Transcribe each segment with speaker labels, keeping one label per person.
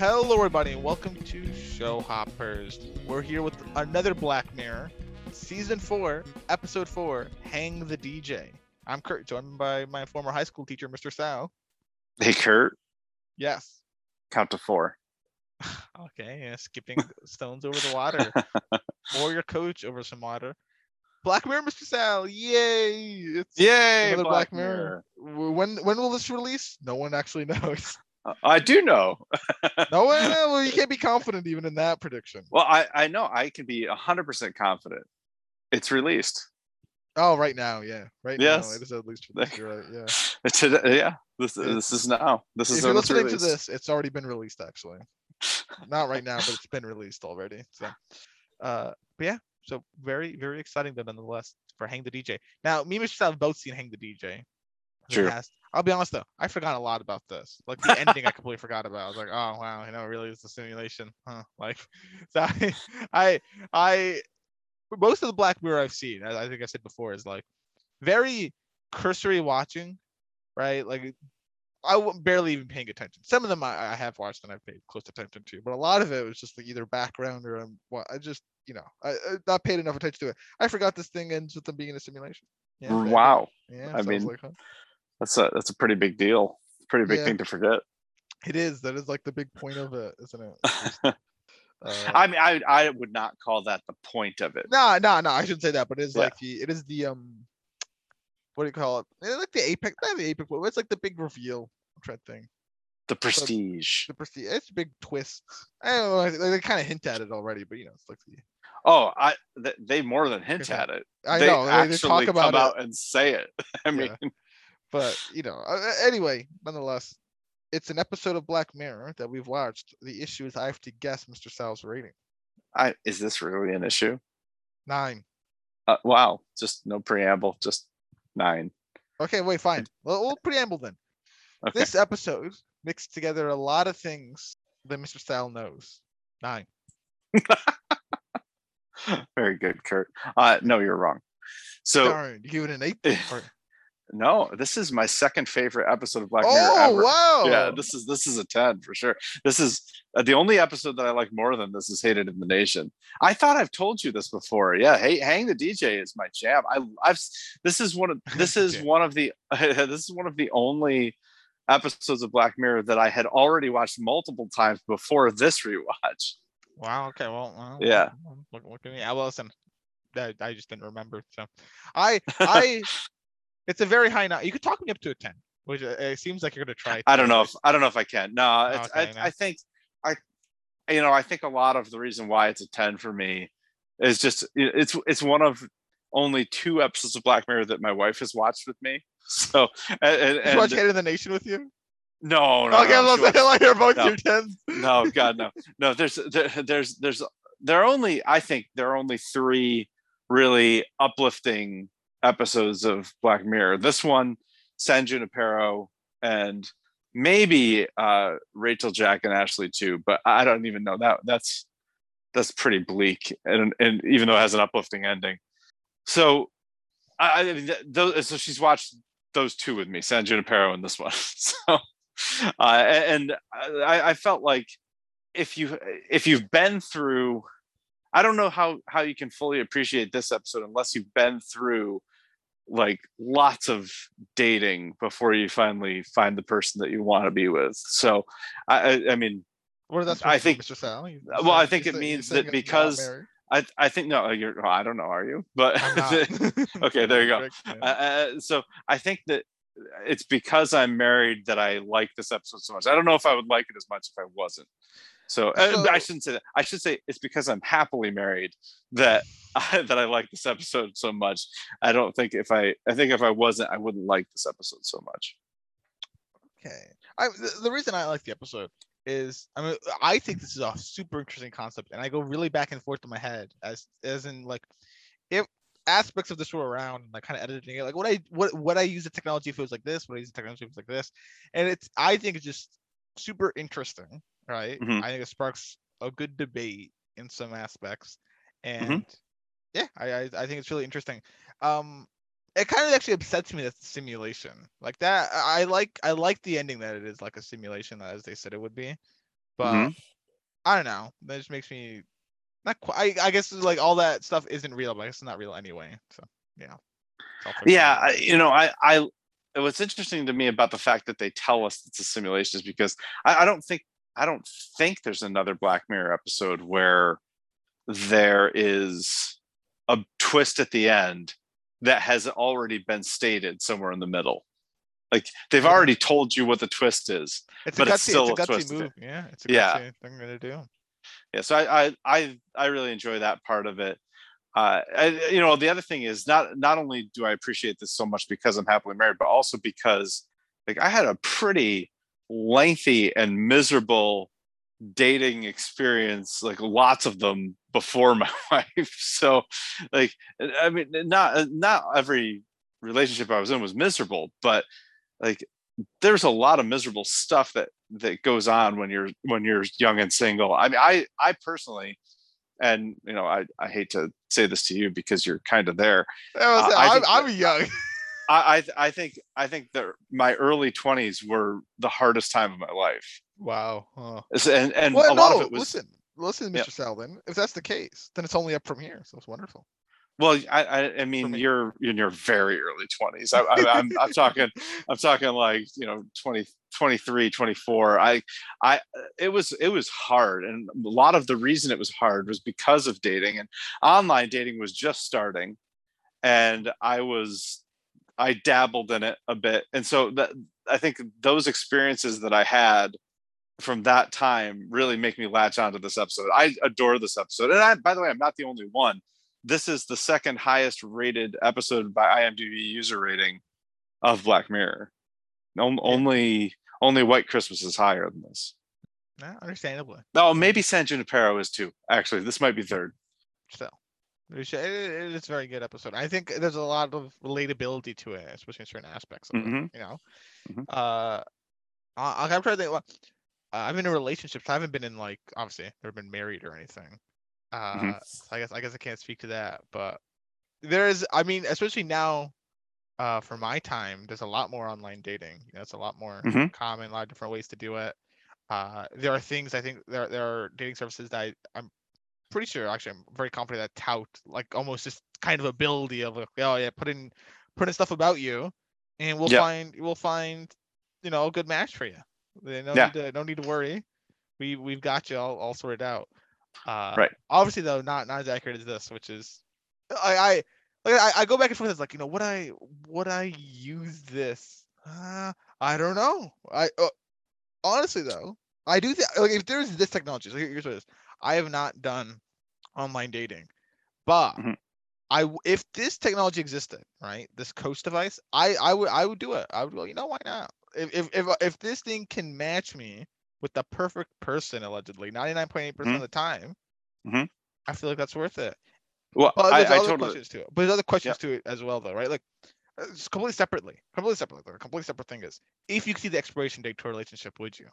Speaker 1: Hello, everybody, and welcome to Show Hoppers. We're here with another Black Mirror, season four, episode four, Hang the DJ. I'm Kurt, joined by my former high school teacher, Mr. Sal.
Speaker 2: Hey, Kurt,
Speaker 1: Yes.
Speaker 2: count to four.
Speaker 1: Okay, yeah, skipping stones over the water, or your coach over some water. Black Mirror, Mr. Sal, yay! It's
Speaker 2: Yay,
Speaker 1: another
Speaker 2: Black,
Speaker 1: Black Mirror. w- when when will this release? No one actually knows.
Speaker 2: Uh, I do know.
Speaker 1: No. Well, you can't be confident even in that prediction.
Speaker 2: well, I, I know I can be 100% confident. It's released.
Speaker 1: Oh, right now, yeah, right
Speaker 2: Yes.
Speaker 1: now it is at least released. You're right, yeah.
Speaker 2: It's today, yeah. This
Speaker 1: It's-
Speaker 2: this is now. This is
Speaker 1: if you're listening to this, it's already been released actually. Not right now, but it's been released already. So, uh, but yeah, so very very exciting though nonetheless for Hang the DJ. Now, me and. Sal have both seen Hang the DJ.
Speaker 2: True.
Speaker 1: past. I'll be honest though, I forgot a lot about this. Like the ending, I completely forgot about. I was like, oh wow, you know, it really is a simulation, huh? Like, so I, I, I most of the Black Mirror I've seen, as I think I said before, is like very cursory watching, right? Like I w- barely even paying attention. Some of them I, I have watched and I've paid close attention to, but a lot of it was just like either background or um, what I just you know I, I not paid enough attention to it. I forgot this thing ends with them being in a simulation. Yeah,
Speaker 2: wow,
Speaker 1: Yeah,
Speaker 2: I mean,
Speaker 1: like, huh.
Speaker 2: That's a that's a pretty big deal. Pretty big
Speaker 1: Yeah.
Speaker 2: thing to forget.
Speaker 1: it is. That is like the big point of it, isn't it? Uh,
Speaker 2: I mean, I I would not call that the point of it.
Speaker 1: no, no, no. I shouldn't say that, but it's
Speaker 2: Yeah.
Speaker 1: like the it is the um, what do you call it? It's like the apex, not the apex, but it's like the big reveal. I'm trying to think.
Speaker 2: The prestige.
Speaker 1: The prestige. It's a big twist. I don't know. They, they kind of hint at it already, but you know, it's like the.
Speaker 2: Oh, I th- they more than hint at it.
Speaker 1: I
Speaker 2: they
Speaker 1: know they, they
Speaker 2: actually
Speaker 1: talk about
Speaker 2: come
Speaker 1: it,
Speaker 2: out and say it. I mean,
Speaker 1: Yeah. But you know. Anyway, nonetheless, it's an episode of Black Mirror that we've watched. The issue is I have to guess Mr. Sal's rating.
Speaker 2: I is this really an issue?
Speaker 1: Nine.
Speaker 2: Uh, wow, just no preamble, just nine.
Speaker 1: Okay, wait, fine. Well, we'll preamble then.
Speaker 2: Okay.
Speaker 1: This episode mixed together a lot of things that Mr. Sal knows. Nine.
Speaker 2: Very good, Kurt. Uh, no, you're wrong. So
Speaker 1: Darn, you give it an eight.
Speaker 2: No, this is my second favorite episode of Black Mirror
Speaker 1: oh
Speaker 2: ever.
Speaker 1: wow!
Speaker 2: Yeah, this is this is a ten for sure. This is uh, the only episode that I like more than this is Hated in the Nation. I thought I've told you this before. Yeah, hey, Hang the DJ is my jam. I I've this is one of this is
Speaker 1: Yeah.
Speaker 2: one of the this is one of the only episodes of Black Mirror that I had already watched multiple times before this rewatch.
Speaker 1: Wow. Okay. Well. well
Speaker 2: Yeah.
Speaker 1: Look, look at me. I well, listen. I, I just didn't remember. So, I I. it's a very high now. You could talk me up to a ten, which uh, it seems like you're gonna try.
Speaker 2: I don't know if I don't know if I can. No, it's,
Speaker 1: Okay,
Speaker 2: I,
Speaker 1: no.
Speaker 2: I think I, you know, I think a lot of the reason why it's a ten for me is just it's it's one of only two episodes of Black Mirror that my wife has watched with me. So and, and,
Speaker 1: watch
Speaker 2: and-
Speaker 1: Hate in the Nation with you?
Speaker 2: no, no,
Speaker 1: okay,
Speaker 2: no,
Speaker 1: I'm not
Speaker 2: she watched-
Speaker 1: saying like both
Speaker 2: no.
Speaker 1: your tens.
Speaker 2: no, God, no, no. There's there, there's there's there are only I think there are only three really uplifting episodes of Black Mirror. This one, San Junipero, and maybe uh, Rachel, Jack, and Ashley too. But I don't even know that that's that's pretty bleak, and and even though it has an uplifting ending. So I, I mean, so she's watched those two with me, San Junipero and this one. So uh, and I, I felt like if you if you've been through i don't know how how you can fully appreciate this episode unless you've been through like lots of dating before you finally find the person that you want to be with so i i, I mean
Speaker 1: What does that?
Speaker 2: I think-
Speaker 1: Mr. Sal? You-
Speaker 2: well, I think it
Speaker 1: say- you
Speaker 2: means that because- i i think no you're i don't know are you but okay there you go uh, so I think that it's because I'm married that I like this episode so much. I don't know if I would like it as much if I wasn't. So, uh, I
Speaker 1: So-
Speaker 2: shouldn't say that. I should say it's because I'm happily married that I, that I like this episode so much. I don't think if I I think if I wasn't, I wouldn't like this episode so much.
Speaker 1: Okay. I the, the reason I like the episode is I mean I think this is a super interesting concept and I go really back and forth in my head as as in like if aspects of this were around like kind of editing it like what I what what I use the technology if it was like this what I use the technology if it was like this and it's I think it's just super interesting right
Speaker 2: Mhm.
Speaker 1: I think it sparks a good debate in some aspects and
Speaker 2: Mhm.
Speaker 1: yeah I, I I think it's really interesting um it kind of actually upsets me that it's a simulation like that I like I like the ending that it is like a simulation as they said it would be but
Speaker 2: Mhm.
Speaker 1: I don't know. That just makes me not quite. I, I guess like all that stuff isn't real, but I guess it's not real anyway. So yeah. It's all fiction
Speaker 2: yeah I, you know i i what's interesting to me about the fact that they tell us it's a simulation is because I, I don't think i don't think there's another black mirror episode where there is a twist at the end that has already been stated somewhere in the middle like they've already told you what the twist is
Speaker 1: It's
Speaker 2: but
Speaker 1: a
Speaker 2: it's still
Speaker 1: it's a
Speaker 2: a
Speaker 1: gutsy
Speaker 2: twisted-
Speaker 1: move. Yeah, it's a
Speaker 2: Yeah.
Speaker 1: gutsy thing to do.
Speaker 2: yeah so I, I i i really enjoy that part of it uh I, you know the other thing is not not only do i appreciate this so much because i'm happily married but also because like i had a pretty lengthy and miserable dating experience like lots of them before my wife so like i mean not not every relationship i was in was miserable but like there's a lot of miserable stuff that that goes on when you're when you're young and single i mean i i personally and you know i i hate to say this to you because you're kind of there
Speaker 1: was
Speaker 2: Uh.
Speaker 1: I'm, I'm young.
Speaker 2: I i, I think i think that my early 20s were the hardest time of my life
Speaker 1: Wow. Oh.
Speaker 2: It's- and and
Speaker 1: Well,
Speaker 2: a lot of it was
Speaker 1: listen, listen,
Speaker 2: Yeah.
Speaker 1: Mr. Selden. If that's the case, then it's only up from here. So it's wonderful.
Speaker 2: well i i, I mean
Speaker 1: me.
Speaker 2: you're in your very early 20s I, I, i'm i'm talking i'm talking like you know 20 23 24 i i it was it was hard and a lot of the reason it was hard was because of dating and online dating was just starting and i was i dabbled in it a bit. And so that i think those experiences that i had from that time really make me latch onto this episode. I adore this episode. And i by the way i'm not the only one. This is the second highest rated episode by imdb user rating of black mirror. On- only only white christmas is higher than this.
Speaker 1: Yeah, understandably.
Speaker 2: oh maybe san junipero is too actually. This might be third.
Speaker 1: Still, it is- it- it- it's a very good episode. I think there's a lot of relatability to it, especially in certain aspects of it. You know,
Speaker 2: Mhm.
Speaker 1: uh, I, I'm trying to think. Well, uh, I've been in relationships. I haven't been in like obviously never been married or anything. Uh,
Speaker 2: Mhm.
Speaker 1: so I guess I guess I can't speak to that, but there is. I mean, especially now, uh, for my time, there's a lot more online dating. You know, it's a lot more
Speaker 2: Mhm.
Speaker 1: common, a lot of different ways to do it. Uh, there are things I think there there are dating services that I, I'm pretty sure actually I'm very confident that tout like almost this kind of ability of like, oh yeah, put in put in stuff about you, and we'll
Speaker 2: Yeah.
Speaker 1: find we'll find you know a good match for you. There- No
Speaker 2: Yeah.
Speaker 1: need to no need to worry. We we've got you all, all sorted out. Uh,
Speaker 2: Right.
Speaker 1: Obviously though, not not as accurate as this, which is I I like I, I go back and forth. It's like you know would I would I use this? Uh, I don't know. I uh, honestly though I do think like if there's this technology. So here- here's what it is. I have not done online dating, but
Speaker 2: Mhm.
Speaker 1: I if this technology existed, right, this Coach device, I I would I would do it. I would go. You know why not? If if if, if this thing can match me with the perfect person, allegedly, ninety nine point eight percent of the time,
Speaker 2: Mhm.
Speaker 1: I feel like that's worth it.
Speaker 2: well
Speaker 1: But
Speaker 2: I,
Speaker 1: there's
Speaker 2: I
Speaker 1: other
Speaker 2: totally
Speaker 1: questions to it. But there's other questions to it as well, though, right? Like, uh, it's completely separately. Completely separately. though, completely separate thing is if you could see the expiration date to a relationship, would you?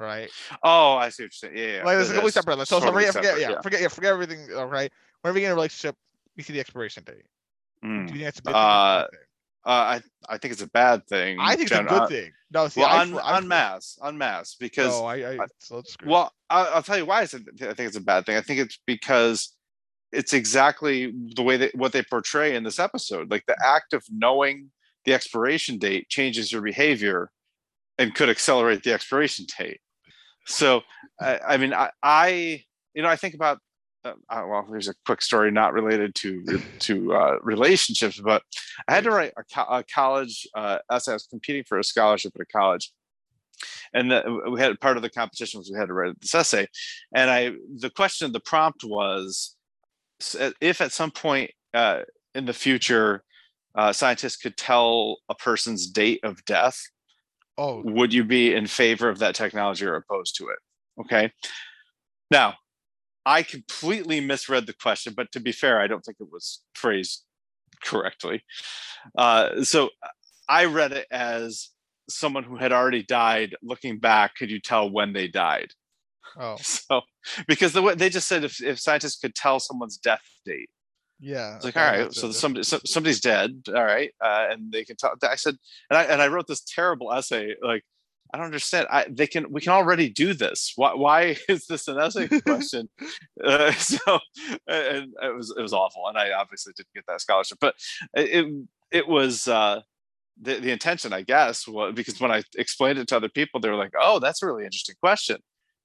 Speaker 1: Right?
Speaker 2: oh i see what you're saying yeah, yeah.
Speaker 1: like, it's
Speaker 2: that-
Speaker 1: completely separate. So, so
Speaker 2: totally
Speaker 1: forget, forget,
Speaker 2: separate,
Speaker 1: yeah, forget, yeah, forget everything. All right. Whenever you get in a relationship, you see the expiration date.
Speaker 2: Mm.
Speaker 1: Do you think that's a good thing? or thing?
Speaker 2: Uh, I I think it's a bad thing.
Speaker 1: I think it's a good
Speaker 2: uh,
Speaker 1: thing. No, see,
Speaker 2: Well,
Speaker 1: I,
Speaker 2: on
Speaker 1: I
Speaker 2: on
Speaker 1: fr-
Speaker 2: mass, on mass, because
Speaker 1: No, I, I, so
Speaker 2: well, I, I'll tell you why I think it's a bad thing. I think it's because it's exactly the way that what they portray in this episode. Like the act of knowing the expiration date changes your behavior and could accelerate the expiration date. So, I, I mean, I, I, you know, I think about. Uh, well, there's a quick story not related to to uh, relationships, but I had to write a, co- a college uh, essay. I was competing for a scholarship at a college, and the, we had part of the competition was we had to write this essay and i the question the prompt was uh, if at some point uh, in the future uh, scientists could tell a person's date of death
Speaker 1: oh,
Speaker 2: would you be in favor of that technology or opposed to it? Okay. Now i completely misread the question but to be fair i don't think it was phrased correctly. Uh, so i read it as someone who had already died. Looking back could you tell when they died?
Speaker 1: Oh,
Speaker 2: so because the way they just said if, if scientists could tell someone's death date
Speaker 1: yeah.
Speaker 2: it's like all right so somebody so, somebody's dead all right uh, and they can tell i said and i and i wrote this terrible essay like I don't understand. I they can we can already do this. Why why is this an essay question? uh, so and it was it was awful, and I obviously didn't get that scholarship, but it it was uh, the the intention, I guess, was because when I explained it to other people, they were like, "Oh, that's a really interesting question."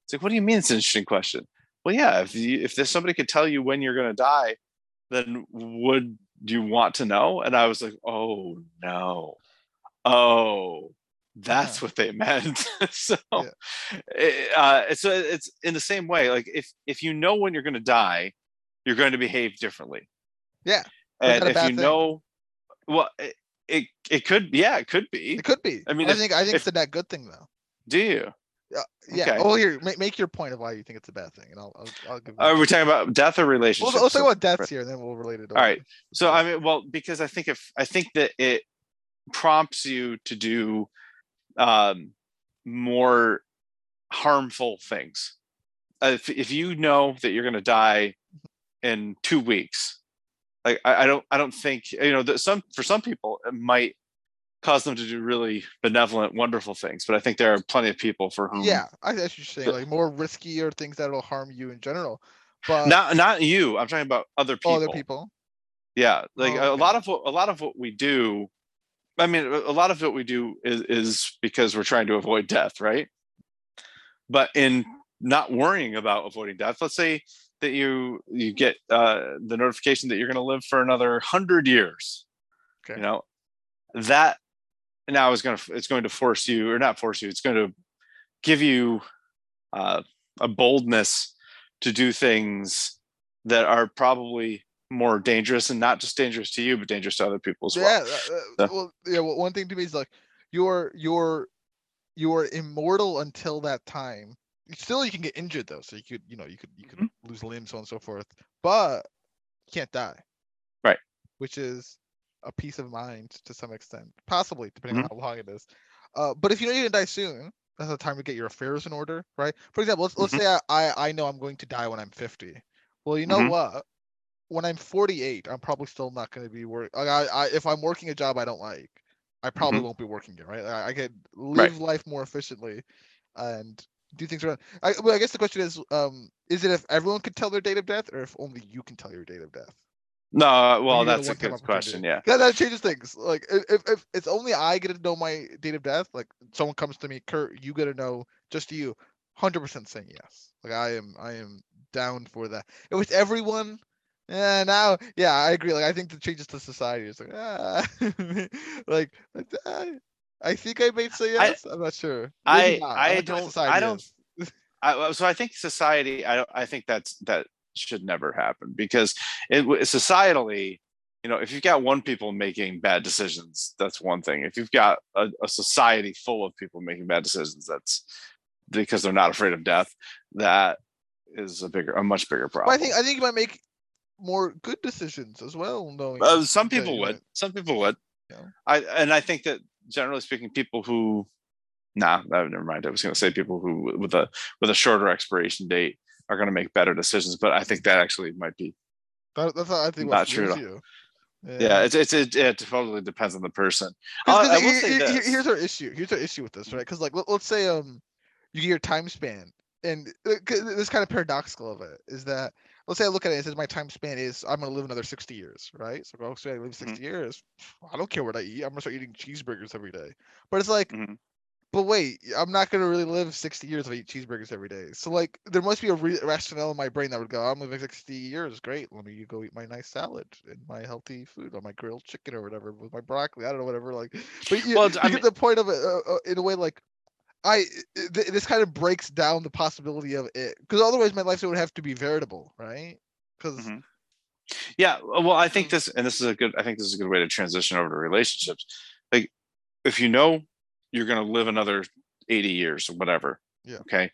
Speaker 2: It's like, what do you mean it's an interesting question? Well, yeah, if you, if there's somebody could tell you when you're going to die, then would you want to know? And I was like, oh no, oh that's yeah. what they meant so yeah. it, uh, it's it's in the same way like if if you know when you're going to die you're going to behave differently
Speaker 1: yeah
Speaker 2: and if you thing? know well it, it, it could yeah it could be
Speaker 1: it could be i mean i if, think i think if, it's a net good thing though
Speaker 2: do you
Speaker 1: yeah. Okay. Well, here, make, make your point of why you think it's a bad thing, and I'll. I'll, I'll give.
Speaker 2: Are we talking about death or relationships?
Speaker 1: We'll, we'll talk about deaths here, and then we'll relate it.
Speaker 2: All right. So I mean, well, because I think if I think that it prompts you to do um, more harmful things. If, if you know that you're going to die in two weeks, like I, I, don't, I don't think you know that some for some people it might cause them to do really benevolent, wonderful things. But I think there are plenty of people for whom.
Speaker 1: Yeah, I guess you're saying like more risky or things that will harm you in general. But
Speaker 2: not not you. I'm talking about other people.
Speaker 1: Other people.
Speaker 2: Yeah, like oh, okay. a lot of what a lot of what we do I mean, a lot of what we do is, is because we're trying to avoid death, right? But in not worrying about avoiding death, let's say that you you get uh, the notification that you're going to live for another hundred years. Okay. You know, that now is going to it's going to force you, or not force you. It's going to give you uh, a boldness to do things that are probably more dangerous and not just dangerous to you but dangerous to other people as
Speaker 1: well.
Speaker 2: Yeah,
Speaker 1: uh, so. well, yeah. Well, one thing to me is like you're you're you're immortal until that time. Still, you can get injured though, so you could you know you could you could mm-hmm. lose limbs, so on and so forth. But you can't die,
Speaker 2: right?
Speaker 1: Which is a peace of mind to some extent, possibly depending mm-hmm. on how long it is. Uh, but if you know you're gonna die soon, that's the time to get your affairs in order, right? For example, let's, let's mm-hmm. say I, I know I'm going to die when I'm 50. Well, you know mm-hmm. what? when I'm 48, I'm probably still not going to be working. Like I, I, if I'm working a job I don't like, I probably mm-hmm. won't be working it. Right? I, I could live right. life more efficiently, and do things around. I, well, I guess the question is, um, is it if everyone could tell their date of death, or if only you can tell your date of death?
Speaker 2: No, uh, well, that's a good question. Yeah.
Speaker 1: yeah, that changes things. Like, if, if it's only I get to know my date of death, like someone comes to me, Kurt, you get to know just you, hundred percent saying yes. Like I am, I am down for that. If it's everyone, yeah, now, yeah, I agree. Like, I think the changes to society is like, ah, like, ah, I think I may say yes. I, am not sure.
Speaker 2: Maybe I, not. I, I don't, I don't. I, so I think society. I don't. I think that's that should never happen because it societally, you know, if you've got one people making bad decisions, that's one thing. If you've got a, a society full of people making bad decisions, that's because they're not afraid of death. That is a bigger, a much bigger problem.
Speaker 1: Well, I think I think you might make more good decisions as well. Knowing
Speaker 2: uh, some people would, some people would. Yeah. I and I think that generally speaking, people who, nah, never mind. I was going to say people who with a with a shorter expiration date are going to make better decisions, but I think that actually might be.
Speaker 1: That, that's I think not true.
Speaker 2: Yeah. yeah, it's, it's it, it totally depends on the person.
Speaker 1: Uh, here's our issue. Here's our issue with this, right? Because like let, us say um you get your time span, and uh, this kind of paradoxical of it is that let's say I look at it, and says my time span is I'm gonna live another 60 years, right? So go say I live 60 mm-hmm. years. I don't care what I eat. I'm gonna start eating cheeseburgers every day. But it's like, mm-hmm. But wait, I'm not gonna really live 60 years if I eat cheeseburgers every day. So like, there must be a re- rationale in my brain that would go, I'm living 60 years. Great. Let me go eat my nice salad and my healthy food on my grilled chicken or whatever with my broccoli. I don't know, whatever. Like, but you, well, you I mean, get the point of it uh, uh, in a way like I th- this kind of breaks down the possibility of it because otherwise my life would have to be veritable, right? Because mm-hmm.
Speaker 2: yeah, well, I think this and this is a good. I think this is a good way to transition over to relationships. Like, if you know you're going to live another eighty years or whatever,
Speaker 1: yeah.
Speaker 2: Okay,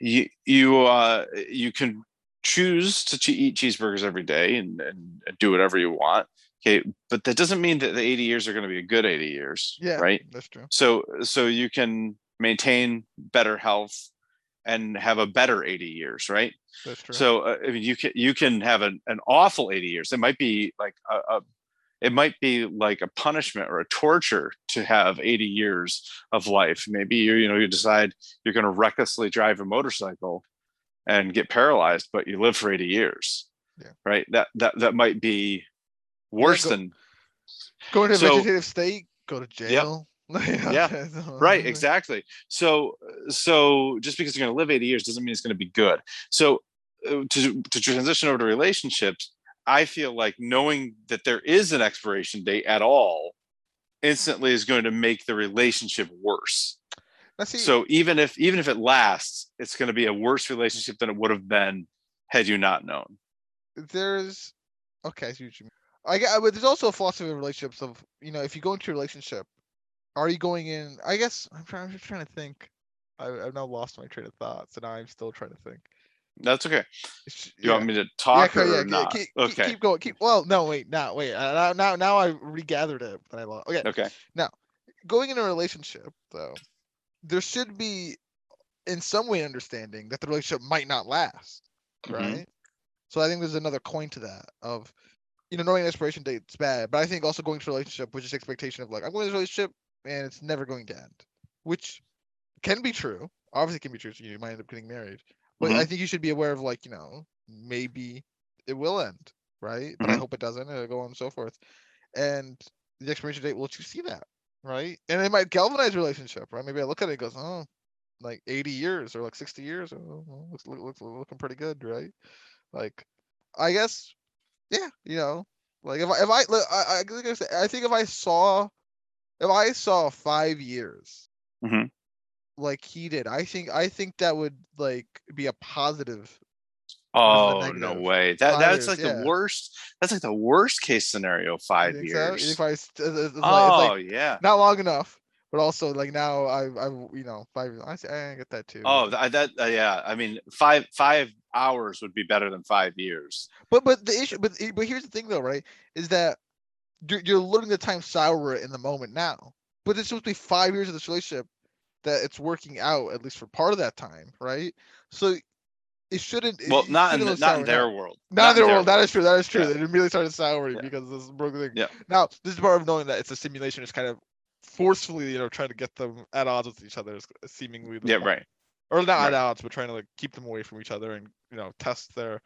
Speaker 2: you you uh you can choose to eat cheeseburgers every day and, and do whatever you want. Okay, but that doesn't mean that the 80 years are going to be a good 80 years.
Speaker 1: Yeah,
Speaker 2: right.
Speaker 1: That's true.
Speaker 2: So so you can maintain better health and have a better 80 years right That's true. so uh, i mean you can you can have an, an awful 80 years it might be like a, a it might be like a punishment or a torture to have 80 years of life. Maybe you you know you decide you're going to recklessly drive a motorcycle and get paralyzed but you live for 80 years.
Speaker 1: Yeah.
Speaker 2: right? That that that might be worse
Speaker 1: go-
Speaker 2: than
Speaker 1: Go into a
Speaker 2: So-
Speaker 1: vegetative state, go to jail.
Speaker 2: Yeah. right exactly. So so just because you're going to live 80 years doesn't mean it's going to be good. So uh, to, to transition over to relationships i feel like knowing that there is an expiration date at all instantly is going to make the relationship worse so even if even if it lasts it's going to be a worse relationship than it would have been had you not known
Speaker 1: there's okay, I see what you mean. I get, but there's also a philosophy of relationships of you know if you go into a relationship, are you going in? I guess I'm trying. I'm just trying to think. I, I've now lost my train of thought, so now I'm still trying to think.
Speaker 2: That's okay you want me to talk
Speaker 1: okay,
Speaker 2: or
Speaker 1: yeah,
Speaker 2: not
Speaker 1: Keep, keep-
Speaker 2: okay
Speaker 1: keep going. Keep. Well, no, wait, now, wait. Uh, now, now, I regathered it, but I lost. Okay,
Speaker 2: okay Now,
Speaker 1: going in a relationship though, there should be, in some way, understanding that the relationship might not last,
Speaker 2: Mhm.
Speaker 1: right? So I think there's another coin to that of, you know, knowing expiration date's bad, but I think also going to a relationship with just expectation of like I'm going to this relationship and it's never going to end, which can be true. Obviously, can be true. So you might end up getting married, but I think you should be aware of like you know maybe it will end, right? But I
Speaker 2: Mhm.
Speaker 1: hope it doesn't. It'll go on and so forth, and the expiration date will let you see that, right? And it might galvanize relationship, right? Maybe I look at it and goes, oh, like 80 years or like 60 years, oh, well, looks, look, looks looking pretty good, right? Like, I guess, yeah, you know, like if I if I look, I, I, I, think if I saw, if I saw five years,
Speaker 2: Mhm.
Speaker 1: Like he did, I think I think that would like be a positive.
Speaker 2: Oh no way! That
Speaker 1: Five
Speaker 2: that's
Speaker 1: years,
Speaker 2: like
Speaker 1: yeah.
Speaker 2: the worst. That's like the worst case scenario. Five? Years.
Speaker 1: If I, it's, it's like, it's
Speaker 2: oh
Speaker 1: like
Speaker 2: yeah.
Speaker 1: not long enough, but also like now I I you know five. I I get that too.
Speaker 2: Oh, that uh, yeah. I mean, five five hours would be better than five years.
Speaker 1: But but the issue, but but here's the thing though, right? Is that you're, you're letting the time sour in the moment now. But it's supposed to be five years of this relationship that it's working out at least for part of that time, right? So it shouldn't.
Speaker 2: Well,
Speaker 1: it
Speaker 2: not in
Speaker 1: shouldn't
Speaker 2: the,
Speaker 1: look
Speaker 2: not in
Speaker 1: sour now.
Speaker 2: their world.
Speaker 1: Not in their world. That is true. That is true.
Speaker 2: Yeah.
Speaker 1: It immediately started souring
Speaker 2: Yeah.
Speaker 1: because this broken thing.
Speaker 2: Yeah.
Speaker 1: Now this is part of knowing that it's a simulation. It's kind of forcefully, you know, trying to get them at odds with each other, is seemingly. the
Speaker 2: Yeah,
Speaker 1: point.
Speaker 2: right.
Speaker 1: Or not
Speaker 2: Right.
Speaker 1: at odds, but trying to like keep them away from each other and you know test their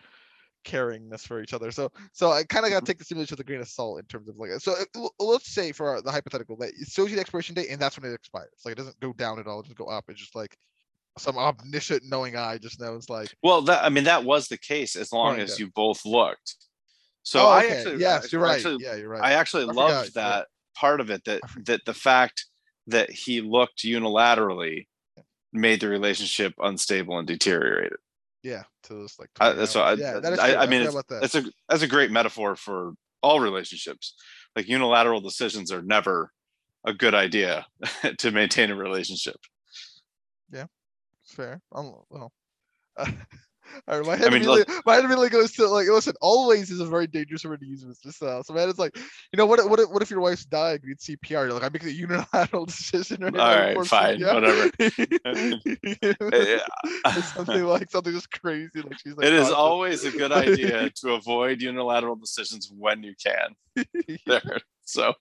Speaker 1: caringness for each other. So so I kind of got to
Speaker 2: Mhm.
Speaker 1: take the simulation with a grain of salt in terms of like so uh, l- let's say for our, the hypothetical that it shows you the expiration date and that's when it expires. Like it doesn't go down at all, it just go up. It's just like some omniscient knowing eye just knows like
Speaker 2: Well, that I mean, that was the case as long
Speaker 1: Right,
Speaker 2: as
Speaker 1: yeah.
Speaker 2: you both looked. So
Speaker 1: oh,
Speaker 2: I actually,
Speaker 1: yes, you're right.
Speaker 2: Actually,
Speaker 1: yeah, you're right.
Speaker 2: I actually
Speaker 1: I
Speaker 2: loved
Speaker 1: forgot, yeah.
Speaker 2: that part of it. That that the fact that he looked unilaterally made the relationship unstable and deteriorated.
Speaker 1: Yeah, to this like
Speaker 2: I,
Speaker 1: 20
Speaker 2: so I,
Speaker 1: yeah, that
Speaker 2: I. I mean, it's,
Speaker 1: that.
Speaker 2: that's a that's a great metaphor for all relationships. Like unilateral decisions are never a good idea to maintain a relationship.
Speaker 1: Yeah, fair. I'm, well, all right, my head
Speaker 2: mean,
Speaker 1: immediately, my head immediately goes to like, listen, always is a very dangerous word to use with this. So man, it's like, you know, what, if- what, if- what if your wife's dying? You'd CPR. You're like, I make a unilateral decision. Right
Speaker 2: All
Speaker 1: now
Speaker 2: fine,
Speaker 1: CPR."
Speaker 2: Yeah.
Speaker 1: it's something like something just crazy. Like she's like,
Speaker 2: it is always a good idea to avoid unilateral decisions when you can. There. So,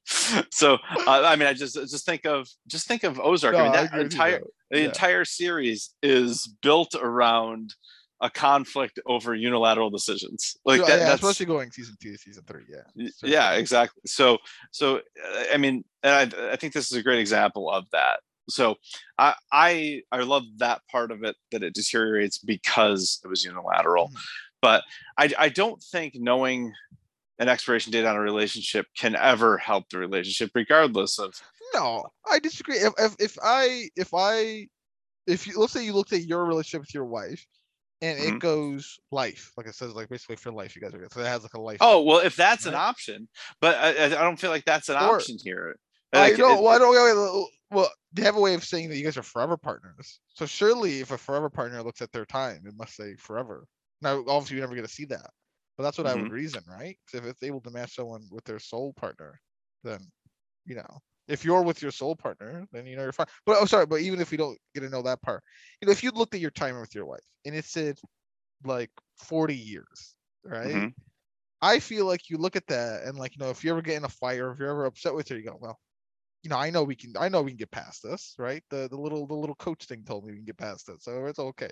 Speaker 2: so uh, I mean, I just just think of just think of Ozark.
Speaker 1: No,
Speaker 2: I mean, that
Speaker 1: you,
Speaker 2: entire the
Speaker 1: Yeah.
Speaker 2: entire series is built around a conflict over unilateral decisions. Like that,
Speaker 1: yeah,
Speaker 2: that's
Speaker 1: especially going season two season three. Yeah. Certainly.
Speaker 2: yeah exactly so so uh, i mean and I, I think this is a great example of that so i i i love that part of it that it deteriorates because it was unilateral
Speaker 1: Mhm.
Speaker 2: but i i don't think knowing an expiration date on a relationship can ever help the relationship regardless of
Speaker 1: No, I disagree. If, if if I if I if you let's say you looked at your relationship with your wife and it
Speaker 2: Mhm.
Speaker 1: goes life, like it says, like basically for life, you guys are good. So it has like a life.
Speaker 2: oh well if that's an option but i, I I don't feel like that's an option here
Speaker 1: I don't
Speaker 2: it-
Speaker 1: well, I don't. Well, they have a way of saying that you guys are forever partners. So surely, if a forever partner looks at their time, it must say forever. Now, obviously, you never get to see that, but that's what I
Speaker 2: Mm-hmm.
Speaker 1: would reason, right? if it's able to match someone with their soul partner, then you know, if you're with your soul partner, then you know you're fine. But oh, sorry, but even if we don't get to know that part, you know, if you looked at your timer with your wife and it said like 40 years, right?
Speaker 2: Mhm.
Speaker 1: I feel like you look at that and like you know if you ever get in a fight or if you're ever upset with her, you go, well, you know, I know we can, I know we can get past this, right? The the little the little coach thing told me we can get past it, so it's okay.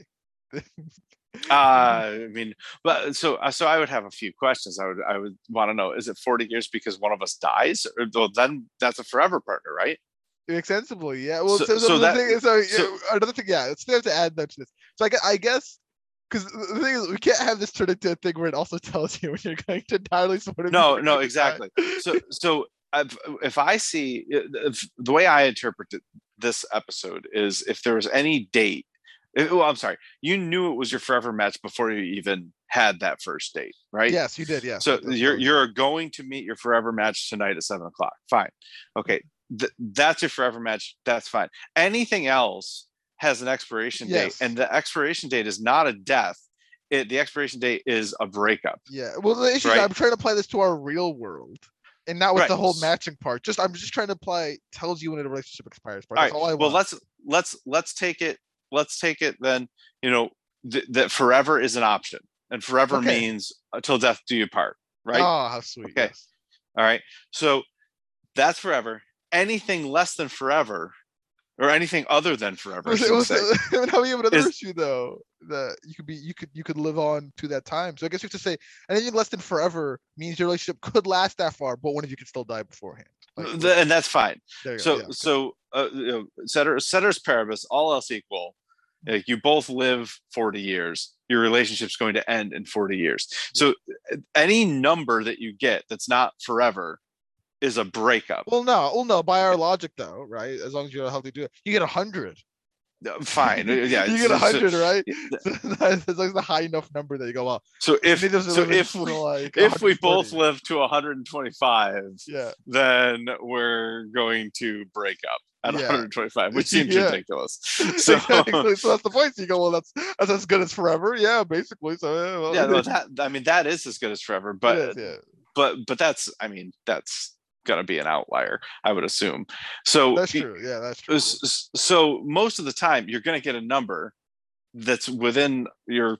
Speaker 2: Uh, I mean, but so uh, so I would have a few questions. I would I would want to know: Is it forty years because one of us dies, or well, then that's a forever partner, right?
Speaker 1: Extensively, yeah. Well,
Speaker 2: So-
Speaker 1: so,
Speaker 2: so
Speaker 1: the
Speaker 2: that-
Speaker 1: thing is, so,
Speaker 2: so-
Speaker 1: another thing, yeah, it's have to add that to this. So I, I guess because the thing is, we can't have this turn into a thing where it also tells you when you're going to entirely support.
Speaker 2: No, no, exactly. So so if, if I see if, the way I interpret it- this episode is if there was any date. Eh, Well, I'm sorry. You knew it was your forever match before you even had that first date, right?
Speaker 1: Yes, you did. Yes.
Speaker 2: So
Speaker 1: that's-
Speaker 2: you're you're going to meet your forever match tonight at seven o'clock. Fine. Okay. Th- that's your forever match. That's fine. Anything else has an expiration
Speaker 1: Yes.
Speaker 2: date, and the expiration date is not a death. It, the expiration date is a breakup.
Speaker 1: Yeah. Well, the issue
Speaker 2: Right.
Speaker 1: is I'm trying to apply this to our real world. And not with
Speaker 2: Right.
Speaker 1: the whole matching part. Just I'm just trying to apply tells you when a relationship expires part. That's
Speaker 2: right.
Speaker 1: all I
Speaker 2: well, let's let's let's take it. Let's take it then. You know th- that forever is an option, and forever
Speaker 1: Okay.
Speaker 2: means until death do you part. Right.
Speaker 1: Oh, how sweet.
Speaker 2: Okay.
Speaker 1: yes.
Speaker 2: All right. So that's forever. Anything less than forever, or anything other than forever, I
Speaker 1: Was it, was
Speaker 2: say,
Speaker 1: it, I mean, how we have another
Speaker 2: is-
Speaker 1: issue though that you could be you could you could live on to that time. So I guess you have to say anything less than forever means your relationship could last that far, but one of you could still die beforehand. Like,
Speaker 2: Th- and that's fine.
Speaker 1: go,
Speaker 2: So
Speaker 1: yeah, okay.
Speaker 2: so uh, you know, ceteris, ceteris paribus, all else equal. like, you both live 40 years. Your relationship's going to end in 40 years. So any number that you get that's not forever is a breakup.
Speaker 1: well, no, well, no. By our logic, though, right? As long as you're healthy, do it. You get a hundred.
Speaker 2: Uh, Fine. uh, Yeah.
Speaker 1: you get a
Speaker 2: so- so-
Speaker 1: hundred, right? That's as the high enough number that you go, well,
Speaker 2: So if
Speaker 1: maybe there's a
Speaker 2: so if we,
Speaker 1: like
Speaker 2: if we both live to 125,
Speaker 1: yeah,
Speaker 2: then we're going to break up at
Speaker 1: Yeah.
Speaker 2: 125, which seems
Speaker 1: Yeah.
Speaker 2: ridiculous. So
Speaker 1: exactly. so that's the point. So you go, well, that's that's as good as forever. Yeah, basically. So yeah, well,
Speaker 2: yeah, no, that I mean that is as good as forever, but
Speaker 1: is, yeah.
Speaker 2: but but that's I mean that's gonna be an outlier, I would assume. So
Speaker 1: That's true. Yeah, that's true.
Speaker 2: so most of the time you're gonna get a number that's within your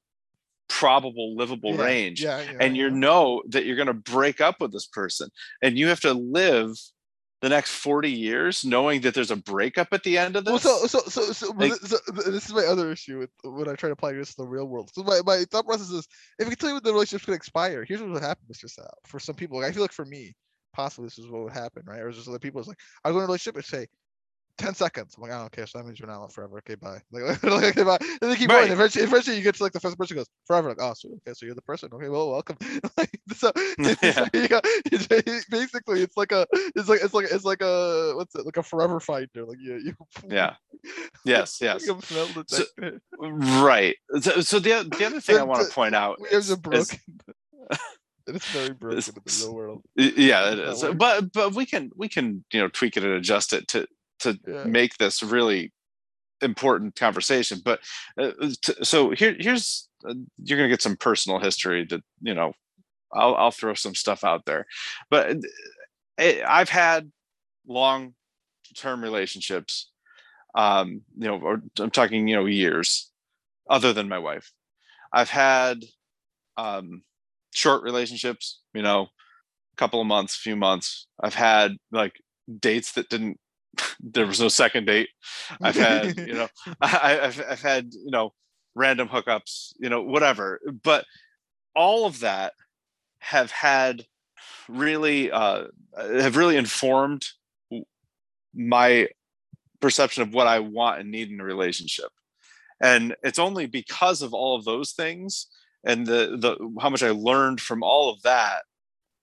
Speaker 2: probable livable
Speaker 1: Yeah,
Speaker 2: range.
Speaker 1: Yeah, yeah,
Speaker 2: And you know that you're gonna break up with this person. And you have to live the next 40 years knowing that there's a breakup at the end of
Speaker 1: Well,
Speaker 2: this.
Speaker 1: so so so so,
Speaker 2: Like-
Speaker 1: so this is my other issue with when I try to apply this to the real world. So my, my thought process is if you can tell you when the relationship's gonna expire, here's what would happen, Mr. Sal. For some people, like, I feel like for me, possibly this is what would happen, right? Or just other people, it's like I go in a relationship and say. 10 seconds. I'm like, oh, okay, so that means you're not forever. Okay, bye. Like, like, okay, bye. And they keep
Speaker 2: Right.
Speaker 1: going. Eventually, eventually, you get to like the first person goes, forever. Like, oh, so, okay, so you're the person. Okay, well, welcome. like, so,
Speaker 2: Yeah.
Speaker 1: you got- basically, it's like a, it's like, it's like, it's like a, what's it, like a forever fighter. Like, you, you
Speaker 2: yeah. Yes, yes. So- Right. So, so the, the other thing I want to point out is,
Speaker 1: a
Speaker 2: is-
Speaker 1: broken. it's very broken in the real world.
Speaker 2: Yeah it is but but we can we can you know tweak it and adjust it to to
Speaker 1: Yeah.
Speaker 2: make this really important conversation but uh, t- so here here's uh, you're gonna get some personal history that you know i'll i'll throw some stuff out there but uh, it, i've had long term relationships um you know or i'm talking you know years other than my wife i've had um short relationships you know a couple of months, few months. I've had like dates that didn't. There was no second date. I've had, you know, I, I've I've had, you know, random hookups, you know, whatever. But all of that have had really uh, have really informed my perception of what I want and need in a relationship. And it's only because of all of those things and the the how much I learned from all of that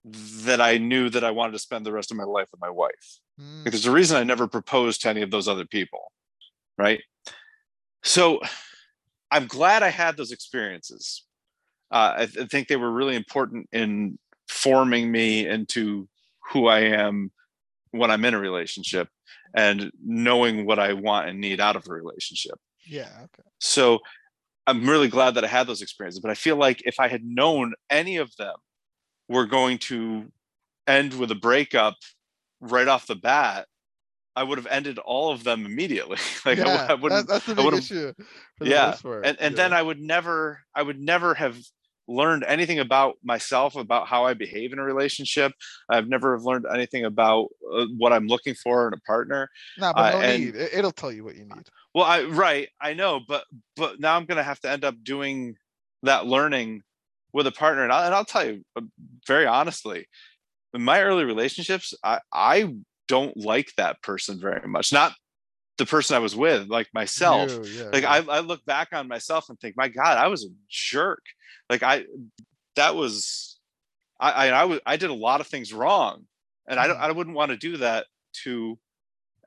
Speaker 2: that I knew that I wanted to spend the rest of my life with my wife.
Speaker 1: Mm,
Speaker 2: there's a reason I never proposed to any of those other people, right? So I'm glad I had those experiences. Uh, I, th- I think they were really important in forming me into who I am when I'm in a relationship and knowing what I want and need out of a relationship.
Speaker 1: Yeah. Okay.
Speaker 2: So I'm really glad that I had those experiences. But I feel like if I had known any of them were going to end with a breakup right off the bat, I would have ended all of them immediately. like I,
Speaker 1: yeah,
Speaker 2: w- I wouldn't
Speaker 1: that, that's the
Speaker 2: I
Speaker 1: big issue. For the
Speaker 2: yeah, and and
Speaker 1: yeah.
Speaker 2: then I would never I would never have learned anything about myself about how i behave in a relationship i've never have learned anything about uh, what i'm looking for in a partner
Speaker 1: nah, but
Speaker 2: Uh,
Speaker 1: no need. It- It'll tell you what you need.
Speaker 2: well i right i know but but now i'm gonna have to end up doing that learning with a partner and, I, and i'll tell you uh, very honestly in my early relationships i i don't like that person very much not the person i was with like myself
Speaker 1: You, yeah,
Speaker 2: like
Speaker 1: yeah.
Speaker 2: I, I look back on myself and think my god i was a jerk like i that was i i, I, was, I did a lot of things wrong and i don't
Speaker 1: Mhm.
Speaker 2: i wouldn't want to do that to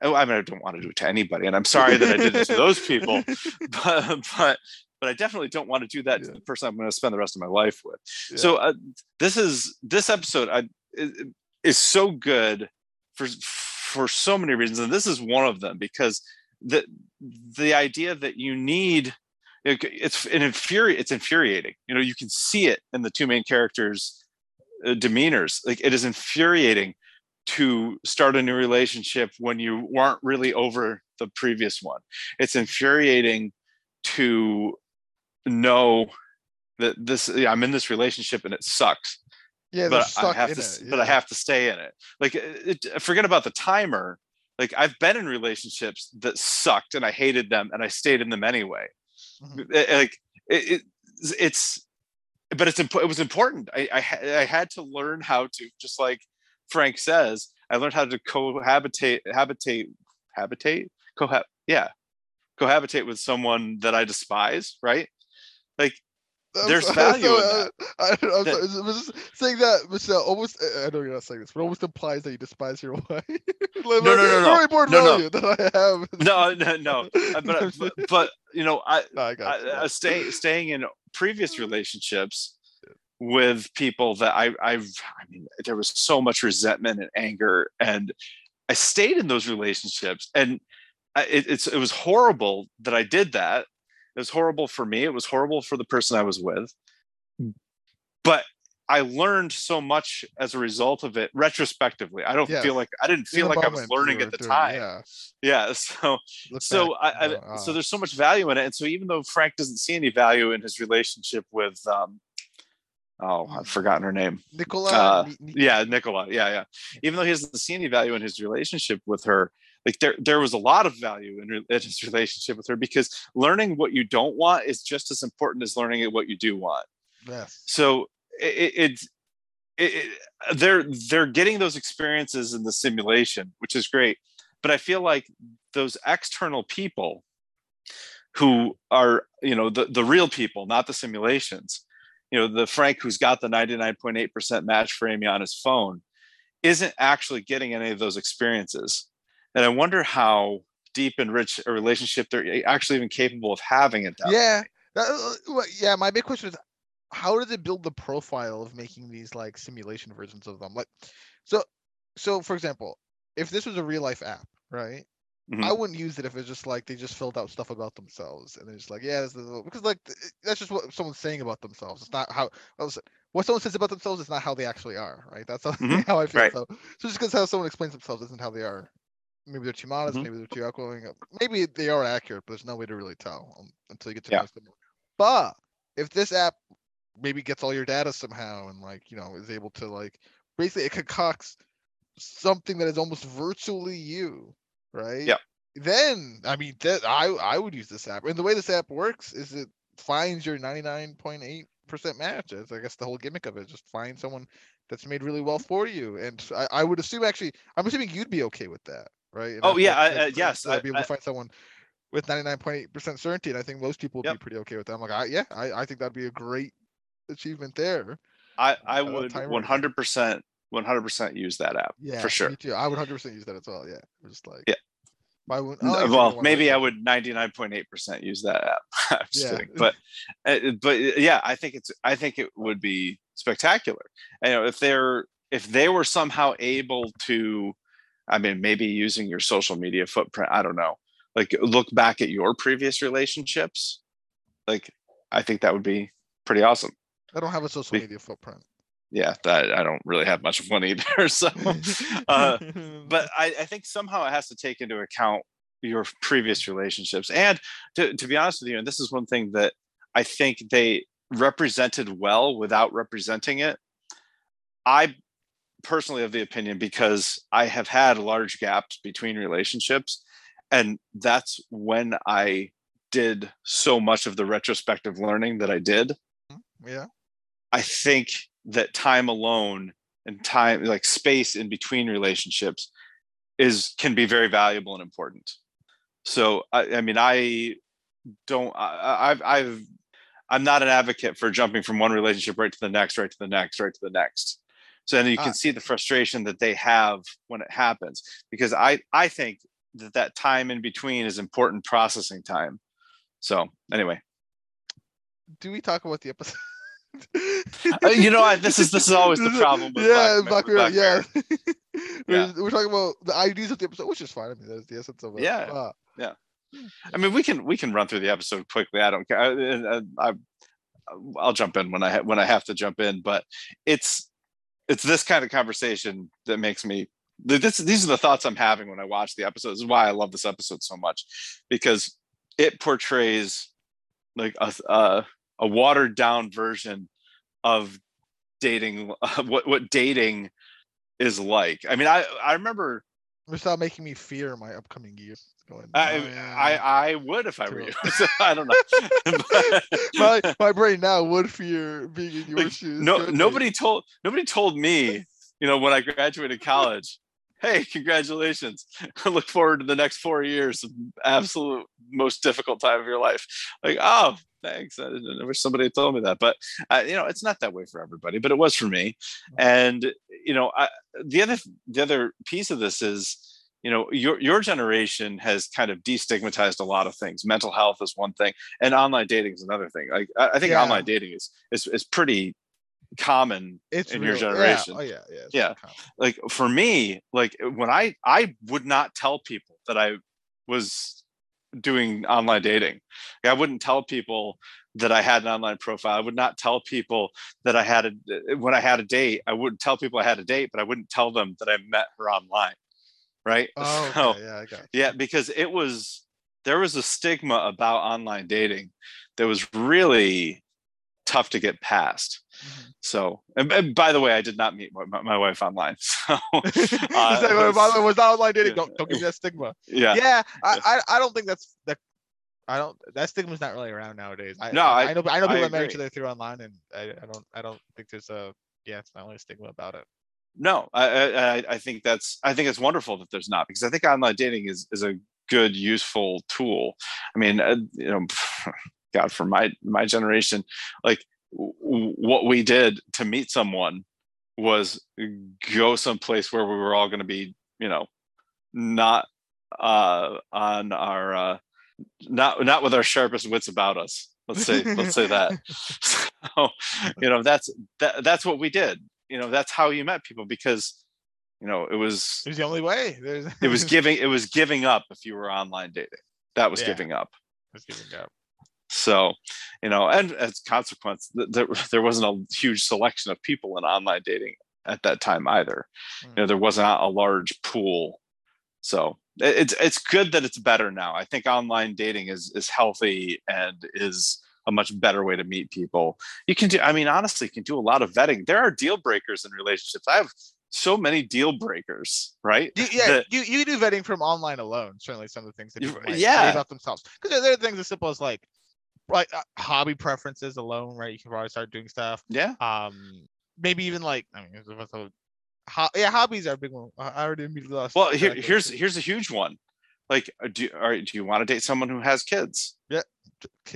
Speaker 2: oh, i mean i don't want to do it to anybody and i'm sorry that i did it to those people but but but i definitely don't want to do that to the person i'm going to spend the rest of my life with
Speaker 1: Yeah.
Speaker 2: so uh, this is this episode I, is, is so good for for so many reasons. And this is one of them because the the idea that you need it's an infuri- it's infuriating. You know you can see it in the two main characters demeanors. Like it is infuriating to start a new relationship when you weren't really over the previous one. It's infuriating to know that this i'm in this relationship and it sucks
Speaker 1: yeah,
Speaker 2: but I have to,
Speaker 1: it.
Speaker 2: s- but I have to stay in it. Like, uh, it, it- forget about the timer. Like, I've been in relationships that sucked, and I hated them, and I stayed in them anyway.
Speaker 1: Mhm.
Speaker 2: It- like, it, it, it's, but it's it was important. I, I I had to learn how to, just like Frank says, I learned how to cohabitate, habitate, habitate, cohab, yeah, cohabitate with someone that I despise. Right? Like,
Speaker 1: I'm
Speaker 2: there's value in that.
Speaker 1: I, I'm
Speaker 2: That-
Speaker 1: sorry, was just saying that, Michelle. Almost, I know you're not saying this, but almost implies that you despise your wife. no,
Speaker 2: no, no, no.
Speaker 1: Very important
Speaker 2: No, no.
Speaker 1: that I have.
Speaker 2: no, no, no. But, but, but you know, I,
Speaker 1: No, I got.
Speaker 2: I, I stay, staying in previous relationships with people that I, I've, I mean, there was so much resentment and anger, and I stayed in those relationships, and I, it, it's, it was horrible that I did that. It was horrible for me. It was horrible for the person I was with, but I learned so much as a result of it retrospectively. I don't
Speaker 1: Yes.
Speaker 2: feel like I didn't feel like I was learning at the
Speaker 1: doing-
Speaker 2: time.
Speaker 1: Yeah.
Speaker 2: Yeah. So
Speaker 1: look
Speaker 2: so
Speaker 1: back,
Speaker 2: I, I
Speaker 1: know,
Speaker 2: so
Speaker 1: uh,
Speaker 2: there's so much value in it and so even though frank doesn't see any value in his relationship with um oh i've forgotten her name
Speaker 1: Nicola.
Speaker 2: uh, yeah nicola yeah yeah even though he doesn't see any value in his relationship with her like there there was a lot of value in, in his relationship with her because learning what you don't want is just as important as learning what you do want.
Speaker 1: Yes.
Speaker 2: so it, it, it's it, it, they're they're getting those experiences in the simulation which is great. But i feel like those external people who are you know the, the real people not the simulations you know the frank who's got the 99.8% match for amy on his phone isn't actually getting any of those experiences and i wonder how deep and rich a relationship they're actually even capable of having at that
Speaker 1: Yeah. That, uh, yeah. My big question is, how did they build the profile of making these like simulation versions of them? Like, so, so for example, if this was a real life app, right? I
Speaker 2: Mhm.
Speaker 1: wouldn't use it if it's just like they just filled out stuff about themselves and they're just like, yeah, this is because like that's just what someone's saying about themselves. It's not how what someone says about themselves is not how they actually are, right? That's how,
Speaker 2: Mhm.
Speaker 1: how I feel.
Speaker 2: Right.
Speaker 1: So, so just because how someone explains themselves isn't how they are. Maybe they're too modest.
Speaker 2: Mhm.
Speaker 1: Maybe they're too outgoing. uh, Maybe they are accurate, but there's no way to really tell um, until you get to
Speaker 2: Yeah.
Speaker 1: know them. But if this app maybe gets all your data somehow and like you know is able to like basically it concocts something that is almost virtually you, right?
Speaker 2: Yep.
Speaker 1: Then I mean that I I would use this app. And the way this app works is it finds your 99.8% match. That's I guess the whole gimmick of it. Just find someone that's made really well for you. And I, I would assume actually I'm assuming you'd be okay with that, right? And
Speaker 2: Oh, yeah, I- uh, yes,
Speaker 1: to
Speaker 2: I-
Speaker 1: be able
Speaker 2: I-
Speaker 1: to find someone with 99.8% certainty. And I think most people would
Speaker 2: Yep.
Speaker 1: be pretty okay with that. I'm like, I, yeah, I, I think that'd be a great achievement there.
Speaker 2: I, I
Speaker 1: Uh,
Speaker 2: would 100% 100% use that app
Speaker 1: Yeah,
Speaker 2: for sure.
Speaker 1: Me too. I would 100% use that as well. Yeah, just like
Speaker 2: Yeah.
Speaker 1: Why wouldn't? Oh, I
Speaker 2: well, maybe I would 99.8% use that app. I'm just
Speaker 1: Yeah.
Speaker 2: kidding. But uh, but yeah, I think it's I think it would be spectacular. You know, if they're if they were somehow able to I mean maybe using your social media footprint, I don't know. Like look back at your previous relationships. Like I think that would be pretty awesome.
Speaker 1: I don't have a social
Speaker 2: Be-
Speaker 1: media footprint.
Speaker 2: Yeah, that I don't really have much of one either. So uh but I, I think somehow it has to take into account your previous relationships and to, to be honest with you and this is one thing that i think they represented well without representing it. I personally of the opinion because I have had large gaps between relationships. And that's when I did so much of the retrospective learning that I did.
Speaker 1: Mm-hmm, yeah.
Speaker 2: I think that time alone and time, like space in between relationships, is can be very valuable and important. So I, I mean, I don't. I, I've I've I'm not an advocate for jumping from one relationship right to the next, right to the next, right to the next. So then you can uh, see the frustration that they have when it happens. Because I I think that that time in between is important processing time. So anyway,
Speaker 1: do we talk about the episode?
Speaker 2: uh, you know, I, this is this is always the problem. With
Speaker 1: yeah, Black, Black Mirror, yeah. yeah. We're, we're, talking about the ideas of the episode, which is fine. I mean, that's the essence of it.
Speaker 2: Yeah, uh, yeah. I mean, we can we can run through the episode quickly. I don't care. I, I, I'll jump in when I ha- when I have to jump in, but it's it's this kind of conversation that makes me this these are the thoughts I'm having when I watch the episode. This is why I love this episode so much because it portrays like a a, a watered down version of dating uh, what what dating is like. I mean, I I remember
Speaker 1: not making me fear my upcoming years.
Speaker 2: Going, I, oh, I I would if I were you. I don't know.
Speaker 1: my my brain now would fear being in your like, shoes.
Speaker 2: No, nobody told nobody told me. You know, when I graduated college, hey, congratulations. I look forward to the next four years of absolute most difficult time of your life. Like, oh, thanks. I, I wish somebody had told me that, but uh, you know, it's not that way for everybody, but it was for me. And you know, I, the other the other piece of this is, you know, your your generation has kind of destigmatized a lot of things. Mental health is one thing, and online dating is another thing. Like, I, I think yeah. online dating is is is pretty common it's in real. your generation.
Speaker 1: Yeah. Oh yeah, yeah.
Speaker 2: Yeah. Like for me, like when I I would not tell people that I was doing online dating. I wouldn't tell people that I had an online profile. I would not tell people that I had a when I had a date. I wouldn't tell people I had a date, but I wouldn't tell them that I met her online. Right?
Speaker 1: Oh, so, okay. yeah, I got
Speaker 2: you. yeah, because it was there was a stigma about online dating that was really tough to get past. Mm-hmm. So, and, and, by the way, I did not meet my, my wife online. So,
Speaker 1: uh, by the way, was not online dating. Don't, don't give me that stigma.
Speaker 2: Yeah,
Speaker 1: yeah. I, I, I don't think that's that. I don't. That stigma's not really around nowadays. I,
Speaker 2: no,
Speaker 1: I, I know. I know people that marry each other through online, and I, I don't. I don't think there's a. Yeah, it's not really a stigma about it.
Speaker 2: No, I, I, I think that's. I think it's wonderful that there's not because I think online dating is is a good, useful tool. I mean, uh, you know, God, for my my generation, like what we did to meet someone was go someplace where we were all going to be, you know, not uh, on our uh, not not with our sharpest wits about us. Let's say let's say that. So, you know, that's that, that's what we did. You know, that's how you met people because you know it was
Speaker 1: it was the only way. There's...
Speaker 2: it was giving it was giving up if you were online dating. That was yeah. giving up.
Speaker 1: Was giving up.
Speaker 2: So, you know, and as a consequence, there, there wasn't a huge selection of people in online dating at that time either. Mm. You know, there wasn't a large pool. So it's it's good that it's better now. I think online dating is is healthy and is a much better way to meet people. You can do, I mean, honestly, you can do a lot of vetting. There are deal breakers in relationships. I have so many deal breakers, right?
Speaker 1: You, yeah, that, you, you do vetting from online alone. Certainly, some of the things that people might yeah. about themselves because there are things as simple as like like uh, hobby preferences alone, right? You can probably start doing stuff.
Speaker 2: Yeah.
Speaker 1: Um, maybe even like I mean, ho- yeah, hobbies are a big one. I already immediately lost.
Speaker 2: Well, here, here's here's a huge one. Like, uh, do right, do you want to date someone who has kids?
Speaker 1: Yeah.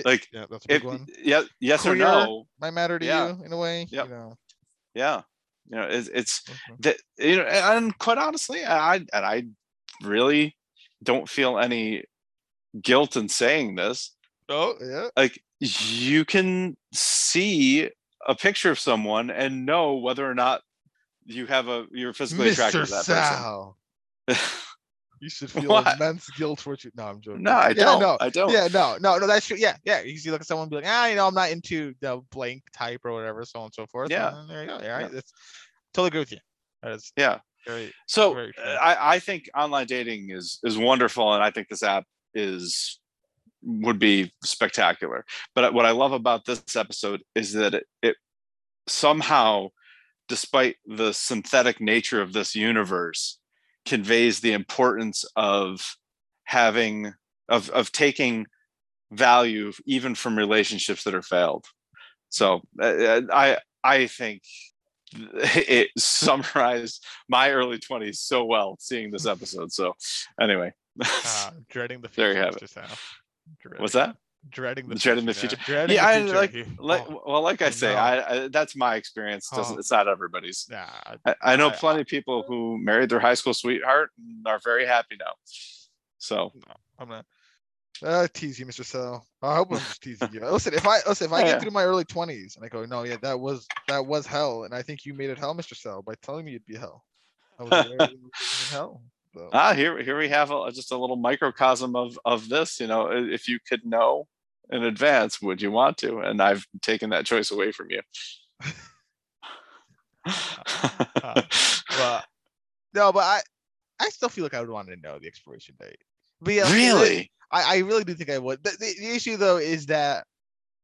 Speaker 2: Like,
Speaker 1: yeah, that's a big if, one.
Speaker 2: Yeah, yes Career or no
Speaker 1: might matter to yeah. you in a way.
Speaker 2: Yeah.
Speaker 1: You know.
Speaker 2: Yeah. You know, it's, it's mm-hmm. that you know, and quite honestly, I and I really don't feel any guilt in saying this
Speaker 1: Oh, yeah.
Speaker 2: Like you can see a picture of someone and know whether or not you have a you're physically Mr. attracted to that Sal.
Speaker 1: person. you should feel what? immense guilt for you. No, I'm joking.
Speaker 2: No, I
Speaker 1: yeah,
Speaker 2: don't.
Speaker 1: No,
Speaker 2: I don't.
Speaker 1: Yeah, no, no, no. That's true. Yeah, yeah. You see, look at someone be like, ah, you know, I'm not into the blank type or whatever, so on and so forth.
Speaker 2: Yeah.
Speaker 1: And there you go. All right. Yeah. That's totally agree with you.
Speaker 2: That is. Yeah. Very, so very I, I think online dating is is wonderful, and I think this app is would be spectacular. But what I love about this episode is that it, it somehow, despite the synthetic nature of this universe, conveys the importance of having of of taking value even from relationships that are failed. So uh, I I think it summarized my early 20s so well seeing this episode. So anyway,
Speaker 1: uh, dreading the future.
Speaker 2: there you have it. What's that?
Speaker 1: Dreading the
Speaker 2: dreading the
Speaker 1: future.
Speaker 2: future.
Speaker 1: Dreading
Speaker 2: yeah,
Speaker 1: the future.
Speaker 2: I like, like
Speaker 1: oh,
Speaker 2: well, like I
Speaker 1: oh,
Speaker 2: say,
Speaker 1: no.
Speaker 2: I, I that's my experience. Doesn't
Speaker 1: Oh.
Speaker 2: it's not everybody's.
Speaker 1: nah,
Speaker 2: I, I know plenty of people who married their high school sweetheart and are very happy now. So no,
Speaker 1: I'm gonna uh, tease you, Mr. Sell. I hope I'm just teasing you. Listen, if I listen, if I get through my early 20s and I go, no, yeah, that was that was hell, and I think you made it hell, Mr. Sell, by telling me it'd be hell. I was aware it was in hell. So.
Speaker 2: ah, here here we have a, just a little microcosm of of this. You know, if you could know in advance, would you want to? And I've taken that choice away from you.
Speaker 1: but no, but I I still feel like I would want to know the expiration date. But yeah,
Speaker 2: really?
Speaker 1: I, I really do think I would. The, the, the issue though is that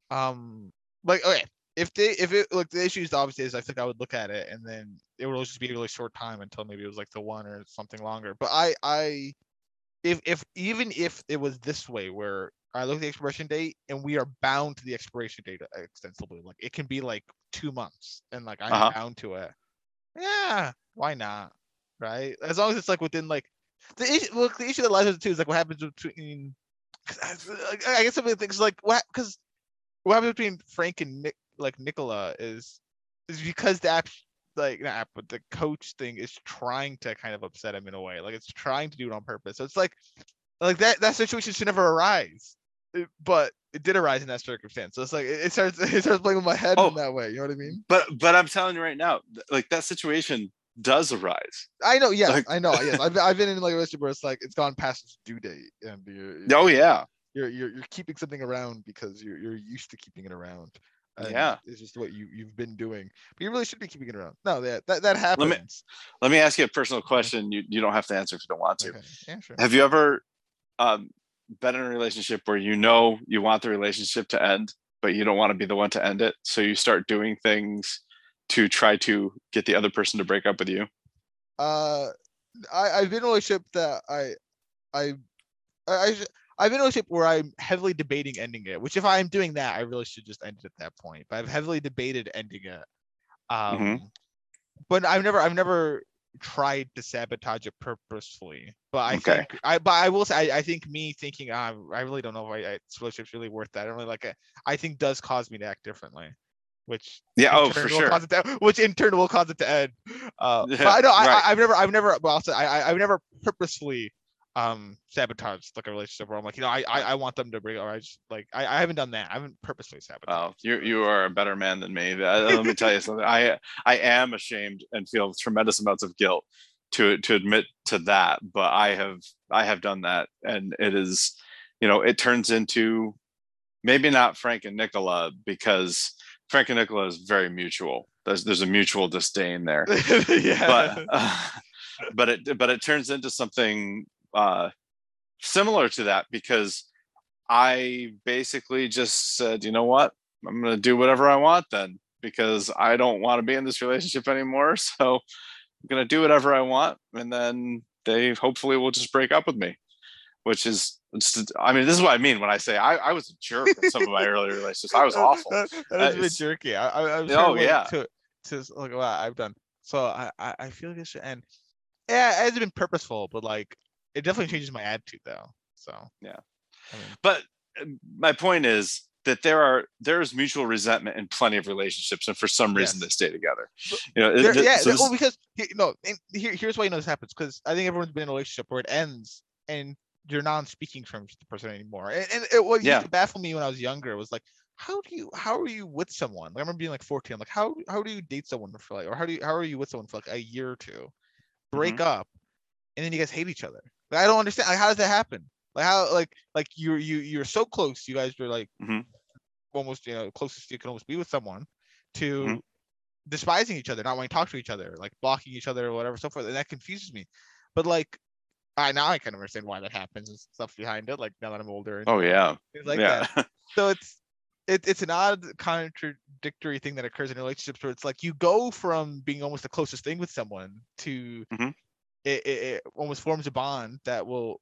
Speaker 1: um like okay if they if it look the issue is obviously is I think I would look at it and then it would just be a really short time until maybe it was like the one or something longer. But I I if if even if it was this way where I look at the expiration date and we are bound to the expiration date extensively, like it can be like two months and like I'm
Speaker 2: Uh-huh.
Speaker 1: bound to it. Yeah, why not? Right? As long as it's like within like the issue. Look, the issue that lies with it too is like what happens between. I, I guess some of the things like what because what happens between Frank and Nick like Nicola is is because the app like not app but the coach thing is trying to kind of upset him in a way. Like it's trying to do it on purpose. So it's like like that that situation should never arise. It- but it did arise in that circumstance. So it's like it, it starts it starts playing with my head
Speaker 2: Oh.
Speaker 1: in that way you know what I mean?
Speaker 2: But but I'm telling you right now, like that situation does arise.
Speaker 1: I know yes
Speaker 2: Like-
Speaker 1: I know yes. I've, I've been in like a relationship where it's like it's gone past its due date and you're,
Speaker 2: Oh yeah,
Speaker 1: you're you're you're keeping something around because you're you're used to keeping it around. And
Speaker 2: Yeah.
Speaker 1: it's just what you you've been doing, but you really should be keeping it around. No, that that that happens.
Speaker 2: me- Let me ask you a personal question. You you don't have to answer if you don't want to.
Speaker 1: Okay. Yeah, sure.
Speaker 2: Have you ever um, been in a relationship where you know you want the relationship to end, but you don't want to be the one to end it? So you start doing things to try to get the other person to break up with you.
Speaker 1: Uh, I I've been in a relationship that I I I. I I've been in a relationship where I'm heavily debating ending it, which if I'm doing that, I really should just end it at that point. But I've heavily debated ending it. Um,
Speaker 2: Mhm.
Speaker 1: but I've never, I've never tried to sabotage it purposefully. But I
Speaker 2: Okay.
Speaker 1: think, I, but I will say, I, I think me thinking, uh, I really don't know if I, I, this relationship's really worth that. I don't really like it. I think does cause me to act differently, which
Speaker 2: Yeah. Oh, for sure.
Speaker 1: to- which in turn will cause it to end. Uh, but I know I,
Speaker 2: right.
Speaker 1: I, I've never, I've never, well, I, I- I've never purposefully um sabotaged like a relationship where I'm like, you know, I, I, I want them to break, or I just like, I, I haven't done that. I haven't purposely sabotaged.
Speaker 2: Oh, you you are a better man than me. Let me tell you something. I I am ashamed and feel tremendous amounts of guilt to to admit to that, but I have I have done that, and it is, you know, it turns into maybe not Frank and Nicola because Frank and Nicola is very mutual. There's there's a mutual disdain there,
Speaker 1: yeah.
Speaker 2: but uh, but it but it turns into something uh, similar to that because I basically just said, you know what, I'm gonna do whatever I want then because I don't want to be in this relationship anymore. So I'm gonna do whatever I want, and then they hopefully will just break up with me. Which is, just, I mean, this is what I mean when I say I, I was a jerk in some of my earlier relationships. I was awful.
Speaker 1: That, that
Speaker 2: Uh,
Speaker 1: a bit
Speaker 2: it's-
Speaker 1: jerky. I, I, I'm
Speaker 2: Oh, yeah.
Speaker 1: To, to look what I've done. So I, I, I feel like it should end. Yeah, it hasn't been purposeful, but like it definitely changes my attitude though. So
Speaker 2: Yeah.
Speaker 1: I mean,
Speaker 2: but uh, my point is that there are there is mutual resentment in plenty of relationships, and for some reason
Speaker 1: Yes.
Speaker 2: they stay together. You know,
Speaker 1: there,
Speaker 2: th-
Speaker 1: yeah,
Speaker 2: so
Speaker 1: well, because he- no, and here, here's why you know this happens because I think everyone's been in a relationship where it ends and you're not speaking from the person anymore. And, and it, what
Speaker 2: Yeah.
Speaker 1: used to baffle me when I was younger was like, how do you, how are you with someone? Like, I remember being like 14. I'm like, how, how do you date someone for like, or how do you, how are you with someone for like a year or two, break
Speaker 2: Mm-hmm.
Speaker 1: up, and then you guys hate each other? Like, I don't understand. Like, how does that happen? Like, how, like, like you're, you, you're so close. You guys are like
Speaker 2: Mhm.
Speaker 1: almost, you know, closest you can almost be with someone to
Speaker 2: Mhm.
Speaker 1: despising each other, not wanting to talk to each other, like blocking each other or whatever, so forth. And that confuses me. But like, I now I kind of understand why that happens and stuff behind it. Like now that I'm older. And
Speaker 2: Oh yeah.
Speaker 1: like
Speaker 2: yeah.
Speaker 1: that. So it's it, it's an odd contradictory thing that occurs in relationships where it's like you go from being almost the closest thing with someone to
Speaker 2: Mhm.
Speaker 1: It, it, it almost forms a bond that will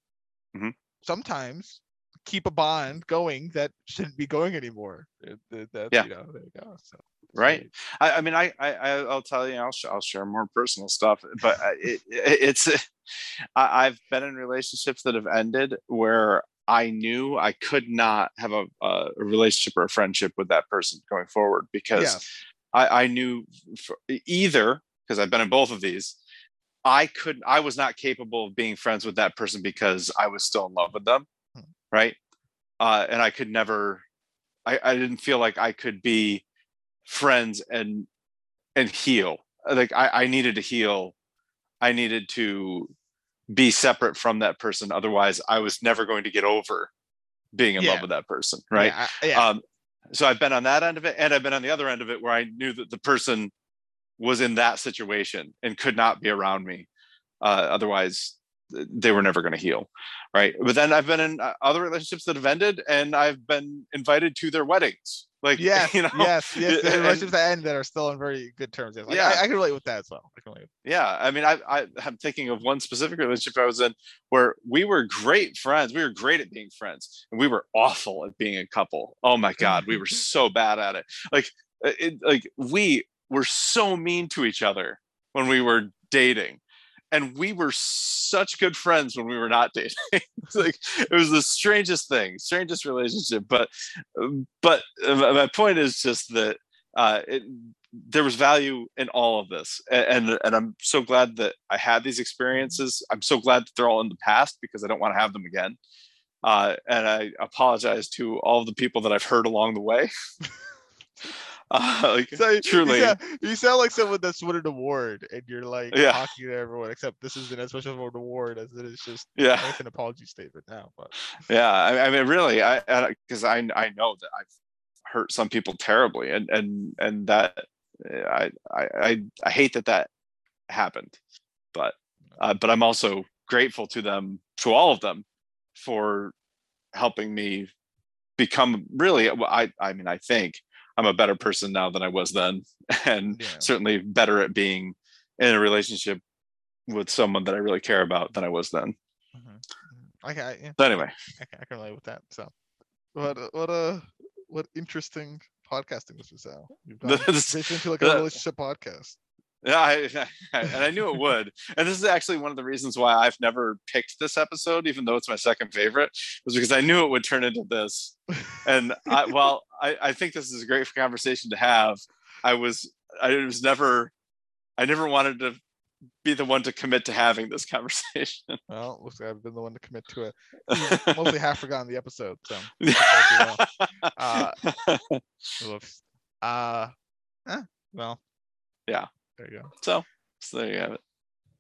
Speaker 2: Mhm.
Speaker 1: sometimes keep a bond going that shouldn't be going anymore. It- that's,
Speaker 2: Yeah.
Speaker 1: you know, there you go. So
Speaker 2: Right. I, I mean, I, I, I- I'll tell you, I'll, sh- I'll share more personal stuff, but it, it, it's, I, I've been in relationships that have ended where I knew I could not have a, a relationship or a friendship with that person going forward because
Speaker 1: Yes.
Speaker 2: I, I knew either because I've been in both of these, I could, I was not capable of being friends with that person because I was still in love with them,
Speaker 1: Hmm.
Speaker 2: right? Uh, and I could never, I, I didn't feel like I could be friends and and heal. Like I, I needed to heal. I needed to be separate from that person. Otherwise, I was never going to get over being in
Speaker 1: Yeah.
Speaker 2: love with that person, right?
Speaker 1: Yeah. I- yeah.
Speaker 2: um so i've been on that end of it and i've been on the other end of it where i knew that the person was in that situation and could not be around me uh, otherwise they were never going to heal right but then i've been in uh, other relationships that have ended and i've been invited to their weddings like
Speaker 1: yes.
Speaker 2: you know
Speaker 1: yes. Yes. The relationships that end that are still on very good terms. Like,
Speaker 2: Yeah.
Speaker 1: I, I can relate with that as well. I can relate.
Speaker 2: yeah i mean I, I i'm thinking of one specific relationship i was in where we were great friends we were great at being friends and we were awful at being a couple oh my god we were so bad at it like uh, it, like we were so mean to each other when we were dating. And we were such good friends when we were not dating. It's like it was the strangest thing strangest relationship. But but my point is just that uh it, there was value in all of this. A- and and i'm so glad that i had these experiences. I'm so glad that they're all in the past because i don't want to have them again. Uh, and i apologize to all the people that i've hurt along the way uh, like
Speaker 1: So
Speaker 2: truly
Speaker 1: you sound, you sound like someone that's won an award, and you're like
Speaker 2: Yeah.
Speaker 1: talking to everyone. Except this isn't as much of an award as it is just
Speaker 2: yeah
Speaker 1: like an apology statement now. But
Speaker 2: yeah i, I mean really i because I, I know that i've hurt some people terribly and and and that i i i, I hate that that happened but uh, but i'm also grateful to them to all of them for helping me become really i i mean i think i'm a better person now than i was then and
Speaker 1: Yeah.
Speaker 2: certainly better at being in a relationship with someone that i really care about than i was then
Speaker 1: mhm, mhm. okay, I, yeah,
Speaker 2: so anyway
Speaker 1: I, can, I can relate with that. So, what what a what interesting podcasting this was. Al. You've gone
Speaker 2: This-
Speaker 1: into like a relationship podcast.
Speaker 2: Yeah, I, I, and I knew it would. And this is actually one of the reasons why I've never picked this episode, even though it's my second favorite, was because I knew it would turn into this. And I, while I, I think this is a great conversation to have, I was I was never I never wanted to be the one to commit to having this conversation.
Speaker 1: Well, looks like I've been the one to commit to it. Mostly half forgotten the episode. So, Uh. Uh, eh, well.
Speaker 2: Yeah.
Speaker 1: There you go.
Speaker 2: so, so there you have it.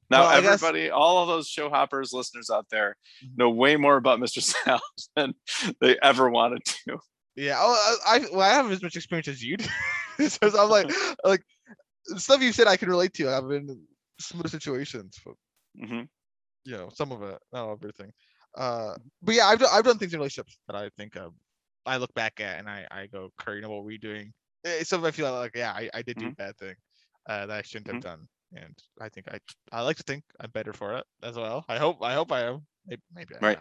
Speaker 2: Now,
Speaker 1: Well, I guess-
Speaker 2: everybody, all of those show hoppers, listeners out there,
Speaker 1: Mhm.
Speaker 2: know way more about Mr. Sound than they ever wanted to.
Speaker 1: Yeah. Oh, I, I well, I have as much experience as you do. so I'm like, like stuff you said I can relate to. I've been in similar situations, but
Speaker 2: mm-hmm.
Speaker 1: you know, some of it, not everything. Uh, but yeah, I've done, I've done things in relationships that I think um, I look back at and I, I go, Curry, you know what we're doing? Eh, Some I feel like, yeah, I, I did do a bad thing uh, that I shouldn't have done, and I think I I like to think I'm better for it as well. I hope I hope I am. Maybe, maybe I
Speaker 2: Right.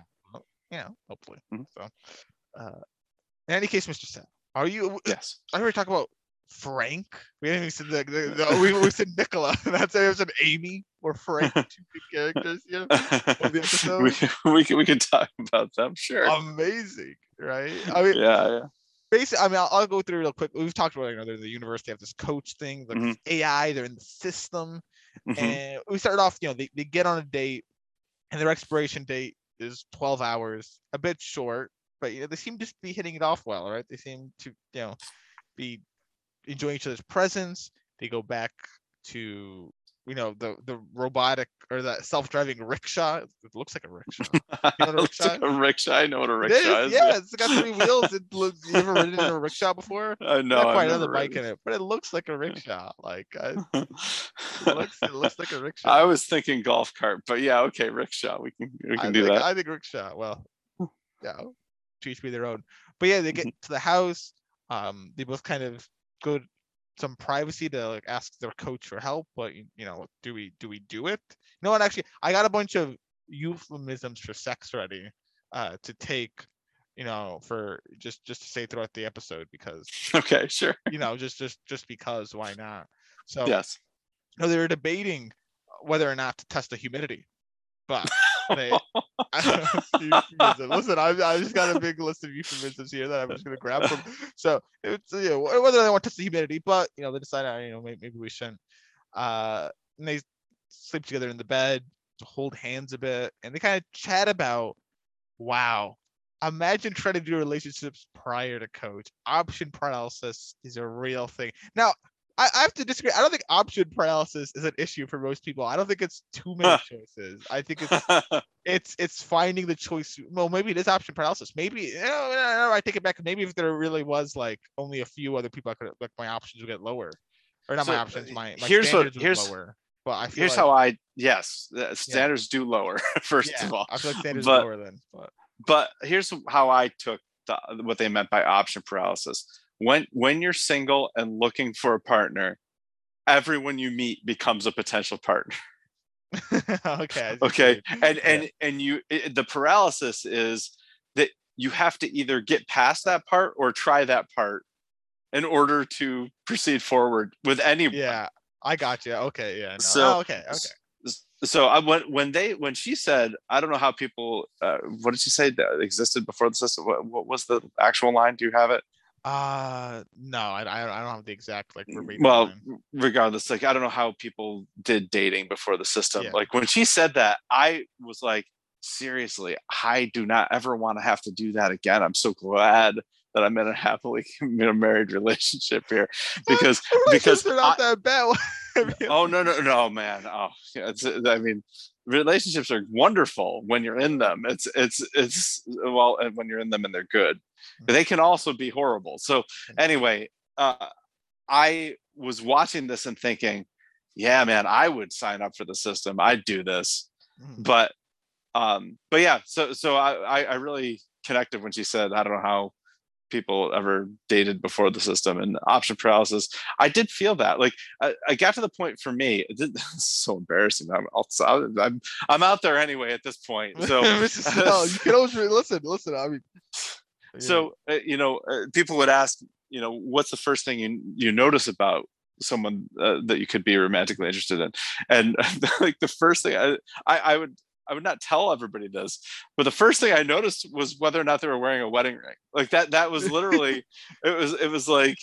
Speaker 1: You know, hopefully.
Speaker 2: Mhm.
Speaker 1: So, uh, in any case, Mr. Sal, are you?
Speaker 2: Yes.
Speaker 1: I already talk about Frank. We haven't even said the, the, the we, we said Nicola. That's it. Was an Amy or Frank, two good characters. Yeah. episode?
Speaker 2: we, we can we can talk about them, sure.
Speaker 1: amazing, right? I mean,
Speaker 2: yeah, yeah.
Speaker 1: Basically, I mean, I'll, I'll go through real quick. We've talked about, you know, they're the university have this coach thing, the
Speaker 2: Mhm.
Speaker 1: AI, they're in the system,
Speaker 2: Mhm.
Speaker 1: and we started off, you know, they, they get on a date, and their expiration date is 12 hours, a bit short, but you know, they seem to be hitting it off well, right? They seem to, you know, be enjoying each other's presence. They go back to you know the the robotic or that self-driving rickshaw. It looks like a rickshaw. You know a
Speaker 2: Looks like
Speaker 1: rickshaw?
Speaker 2: a rickshaw. I know what a rickshaw
Speaker 1: is,
Speaker 2: is.
Speaker 1: yeah, it's got three wheels. It looks, you ever ridden in a rickshaw before?
Speaker 2: I know.
Speaker 1: Not quite another bike in it, but it looks like a rickshaw. Like I,
Speaker 2: it
Speaker 1: looks it looks like a rickshaw.
Speaker 2: I was thinking golf cart, but yeah, okay, rickshaw. We can we
Speaker 1: I
Speaker 2: can do
Speaker 1: think,
Speaker 2: that.
Speaker 1: I think rickshaw. Well, yeah, to each be their own. But yeah, they get to the house. Um, they both kind of go some privacy to like ask their coach for help. But you you know, do we do we do it? No, and actually, I got a bunch of euphemisms for sex ready uh, to take. You know, for just just to say throughout the episode because
Speaker 2: okay, sure.
Speaker 1: you know just just just because why not? So
Speaker 2: Yes.
Speaker 1: no, they were debating whether or not to test the humidity, but they. listen, I, I just got a big list of euphemisms here that I'm just gonna grab from. So it's you know whether they want to test the humidity, but you know they decided you know maybe, maybe we shouldn't. Uh, and they sleep together in the bed, to hold hands a bit, and they kind of chat about, wow, imagine trying to do relationships prior to coach. Option paralysis is a real thing. Now, I, I have to disagree. I don't think option paralysis is an issue for most people. I don't think it's too many choices. I think it's it's it's finding the choice. Well, maybe it is option paralysis. Maybe know, no, no, I take it back. Maybe if there really was like only a few other people, I could like my options would get lower, or not my options. My, my
Speaker 2: here's what- here's-
Speaker 1: lower. But I feel
Speaker 2: Here's
Speaker 1: like,
Speaker 2: how I yes, standards do lower first
Speaker 1: yeah,
Speaker 2: of all.
Speaker 1: I feel like standards
Speaker 2: but-
Speaker 1: lower then. But
Speaker 2: but here's how I took the, what they meant by option paralysis. When when you're single and looking for a partner, everyone you meet becomes a potential partner.
Speaker 1: okay. I see what
Speaker 2: Okay,
Speaker 1: mean.
Speaker 2: and
Speaker 1: Yeah.
Speaker 2: and and you it, the paralysis is that you have to either get past that part or try that part in order to proceed forward with any
Speaker 1: yeah, I got you. Okay, yeah. No.
Speaker 2: So-
Speaker 1: oh, okay, okay.
Speaker 2: so I when when they when she said I don't know how people uh, what did she say that existed before the system what, what was the actual line do you have it
Speaker 1: Uh, no, I, I I don't have the exact like verbatim.
Speaker 2: well
Speaker 1: line.
Speaker 2: regardless like I don't know how people did dating before the system
Speaker 1: Yeah.
Speaker 2: like when she said that I was like seriously I do not ever want to have to do that again I'm so glad that I'm in a happily in a married relationship here because because
Speaker 1: are not that bad. I mean,
Speaker 2: oh no no no man oh yeah, it's i mean relationships are wonderful when you're in them. It's it's it's well and when you're in them and they're good. They can also be horrible. So anyway uh i was watching this and thinking yeah man i would sign up for the system. I'd do this.
Speaker 1: Mhm.
Speaker 2: but um but yeah so so i, I really connected when she said i don't know how people ever dated before the system and option paralysis i did feel that like i, I got to the point for me did, it's so embarrassing i'm i'm i'm out there anyway at this point so.
Speaker 1: Snell, you can always listen. Listen, I mean. yeah.
Speaker 2: so uh, you know uh, people would ask you know what's the first thing you you notice about someone uh, that you could be romantically interested in and like the first thing I, I i would i would not tell everybody this but the first thing i noticed was whether or not they were wearing a wedding ring like that that was literally it was it was like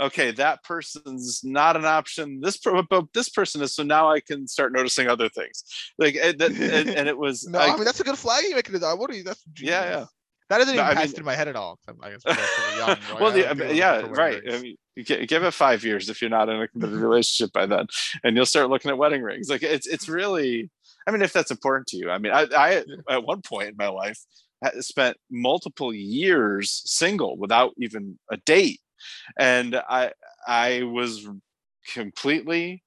Speaker 2: okay that person's not an option this but this person is so now i can start noticing other things like that, and, and it was
Speaker 1: no,
Speaker 2: I-
Speaker 1: I mean that's a good flagging mechanism. What are you? That's
Speaker 2: genius. Yeah,
Speaker 1: yeah. That doesn't
Speaker 2: No,
Speaker 1: even
Speaker 2: I
Speaker 1: pass
Speaker 2: mean-
Speaker 1: through my head at all. I'm- I guess young.
Speaker 2: well,
Speaker 1: I
Speaker 2: the, I mean, yeah, right. I mean, give it five years if you're not in a committed relationship by then, and you'll start looking at wedding rings. Like it's it's really, I mean, if that's important to you. I mean, I, I at one point in my life spent multiple years single without even a date, and I I was completely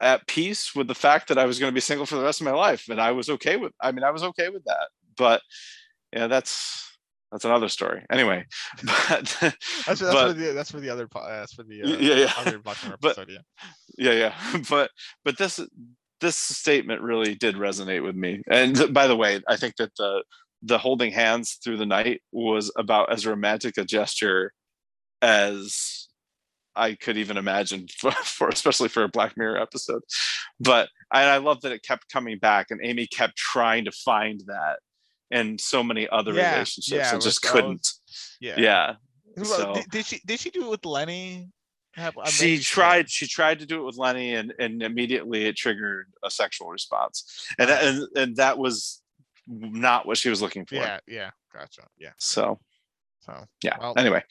Speaker 2: at peace with the fact that I was going to be single for the rest of my life, and I was okay with. I mean, I was okay with that. But yeah, that's that's another story. Anyway, but
Speaker 1: That's, that's,
Speaker 2: but-
Speaker 1: for the, that's for the other. That's for the uh,
Speaker 2: yeah, yeah,
Speaker 1: other Black Mirror
Speaker 2: But-
Speaker 1: Yeah.
Speaker 2: yeah, yeah. But but this this statement really did resonate with me. And by the way, I think that the the holding hands through the night was about as romantic a gesture as I could even imagine for, for especially for a Black Mirror episode. But and I love that it kept coming back and Amy kept trying to find that in so many other
Speaker 1: Yeah,
Speaker 2: relationships
Speaker 1: yeah,
Speaker 2: and just couldn't.
Speaker 1: Yeah.
Speaker 2: Yeah.
Speaker 1: Well, uh,
Speaker 2: so-
Speaker 1: did, did she did she do it with Lenny?
Speaker 2: She tried she tried to do it with lenny and and immediately it triggered a sexual response and that, uh-huh. and, and that was not what she was looking for
Speaker 1: Yeah. Yeah. Gotcha. Yeah.
Speaker 2: so
Speaker 1: So
Speaker 2: yeah
Speaker 1: Well-
Speaker 2: anyway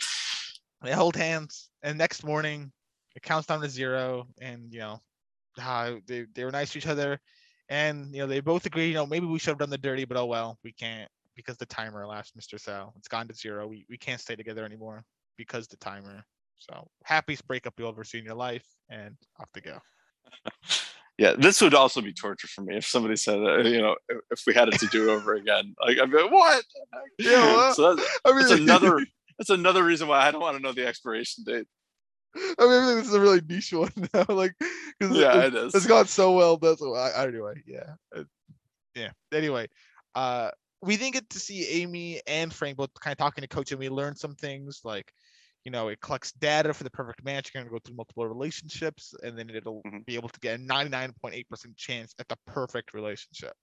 Speaker 1: they hold hands, and next morning it counts down to zero, and you know how they, they were nice to each other, and you know they both agree. You know maybe we should have done the dirty, but oh well, we can't because the timer last Mr. Sal. It's gone to zero. We we can't stay together anymore because the timer. So happiest breakup you'll ever see in your life, and off to go.
Speaker 2: yeah, this would also be torture for me if somebody said, uh, you know, if, if we had it to do over again. Like, I'd be like, what?
Speaker 1: Yeah, well,
Speaker 2: so that's,
Speaker 1: I mean,
Speaker 2: that's another. That's another reason why I don't want to know the expiration date.
Speaker 1: I mean, this is a really niche one now. Like, 'cause
Speaker 2: Yeah,
Speaker 1: it,
Speaker 2: it is.
Speaker 1: it's gone so well. That's why. Anyway, yeah, Uh, yeah. Anyway, uh, we didn't get to see Amy and Frank both kind of talking to Coach, and we learned some things like, you know, it collects data for the perfect match. You're gonna go through multiple relationships, and then it'll
Speaker 2: Mhm.
Speaker 1: be able to get a 99.8% chance at the perfect relationship.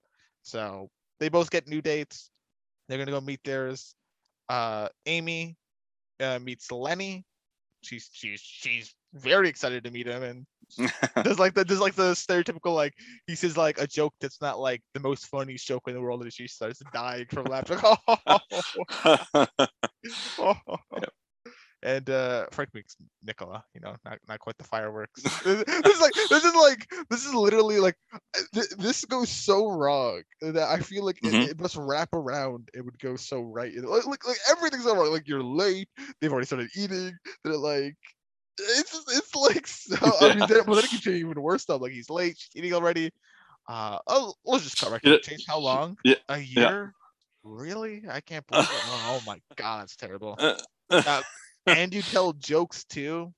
Speaker 1: So they both get new dates. They're gonna go meet theirs. Uh, Amy uh, meets Lenny. She's she's she's very excited to meet him, and there's like the there's like the stereotypical like he says like a joke that's not like the most funniest joke in the world, and she starts dying from laughter. And uh Frank makes Nicola, you know, not not quite the fireworks. this, this is like this is like this is literally like uh, th- this goes so wrong that I feel like it-
Speaker 2: Mhm.
Speaker 1: it, must wrap around. It would go so right. Like, like like everything's so wrong. Like you're late. They've already started eating. They're like. It's it's like so. I mean, then, well, then it can change even worse stuff. Like he's late, she's eating already. Uh, oh, let's just cut right to
Speaker 2: Yeah.
Speaker 1: How long?
Speaker 2: yeah,
Speaker 1: A year? Really? I can't believe it. Oh, oh my god, that's terrible. Uh, and you tell jokes too.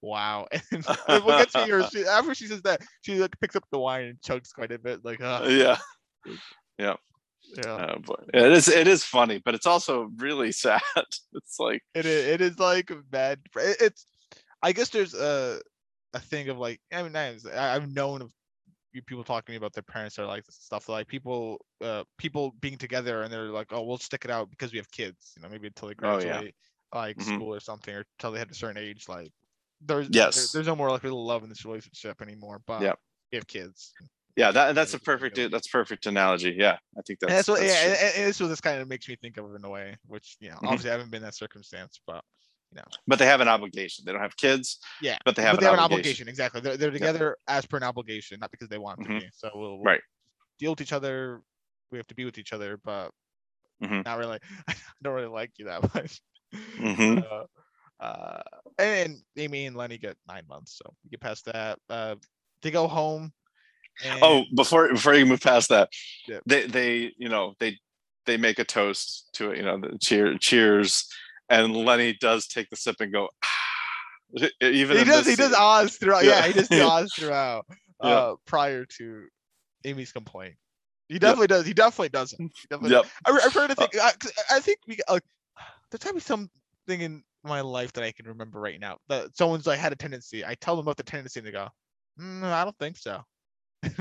Speaker 1: Wow. And we'll get to your she, after she says that, she like picks up the wine and chugs quite a bit. Like, uh,
Speaker 2: yeah.
Speaker 1: yeah,
Speaker 2: Oh boy. Yeah, it is it is funny, but it's also really sad. It's like
Speaker 1: it is. It is like bad. it- It's. I guess there's a a thing of like. I mean, I- I've known of people talking to me about their parents are like this stuff like people uh people being together and they're like oh we'll stick it out because we have kids you know maybe until they
Speaker 2: Oh, yeah.
Speaker 1: Like
Speaker 2: Mhm.
Speaker 1: school or something or until they hit a certain age like there's
Speaker 2: Yes.
Speaker 1: there- there's no more like real love in this relationship anymore but we have kids
Speaker 2: yeah, that that's a
Speaker 1: Yeah, yeah,
Speaker 2: perfect that's perfect analogy. Yeah. I think that's
Speaker 1: and that's what
Speaker 2: that's
Speaker 1: yeah and, and- this what this kind of makes me think of in a way which you know
Speaker 2: Mhm.
Speaker 1: obviously I haven't been in that circumstance but you know,
Speaker 2: but they have an obligation. They don't have kids,
Speaker 1: yeah
Speaker 2: but they have,
Speaker 1: but they
Speaker 2: an,
Speaker 1: have an
Speaker 2: obligation.
Speaker 1: obligation exactly they're, they're together as per an obligation not because they want to
Speaker 2: Mhm.
Speaker 1: be so we'll, we'll
Speaker 2: Right.
Speaker 1: deal with each other we have to be with each other but
Speaker 2: Mhm.
Speaker 1: not really i don't really like you that much
Speaker 2: Mhm.
Speaker 1: uh, uh, and amy and lenny get nine months so we get past that uh, they go home and
Speaker 2: Oh, before before you move past that,
Speaker 1: Yeah.
Speaker 2: they they you know they they make a toast to it. You know, the cheer cheers, and Lenny does take the sip and go. Ah. Even
Speaker 1: he does he does. Oz throughout. Yeah,
Speaker 2: Yeah.
Speaker 1: he does Oz throughout.
Speaker 2: Yeah.
Speaker 1: Uh, prior to Amy's complaint, he definitely does. He definitely doesn't. He definitely
Speaker 2: Yep.
Speaker 1: I, I'm trying to think. I, 'cause I think we like there's gotta be something in my life that I can remember right now that someone's like had a tendency. I tell them about the tendency and they go, mm, "I don't think so."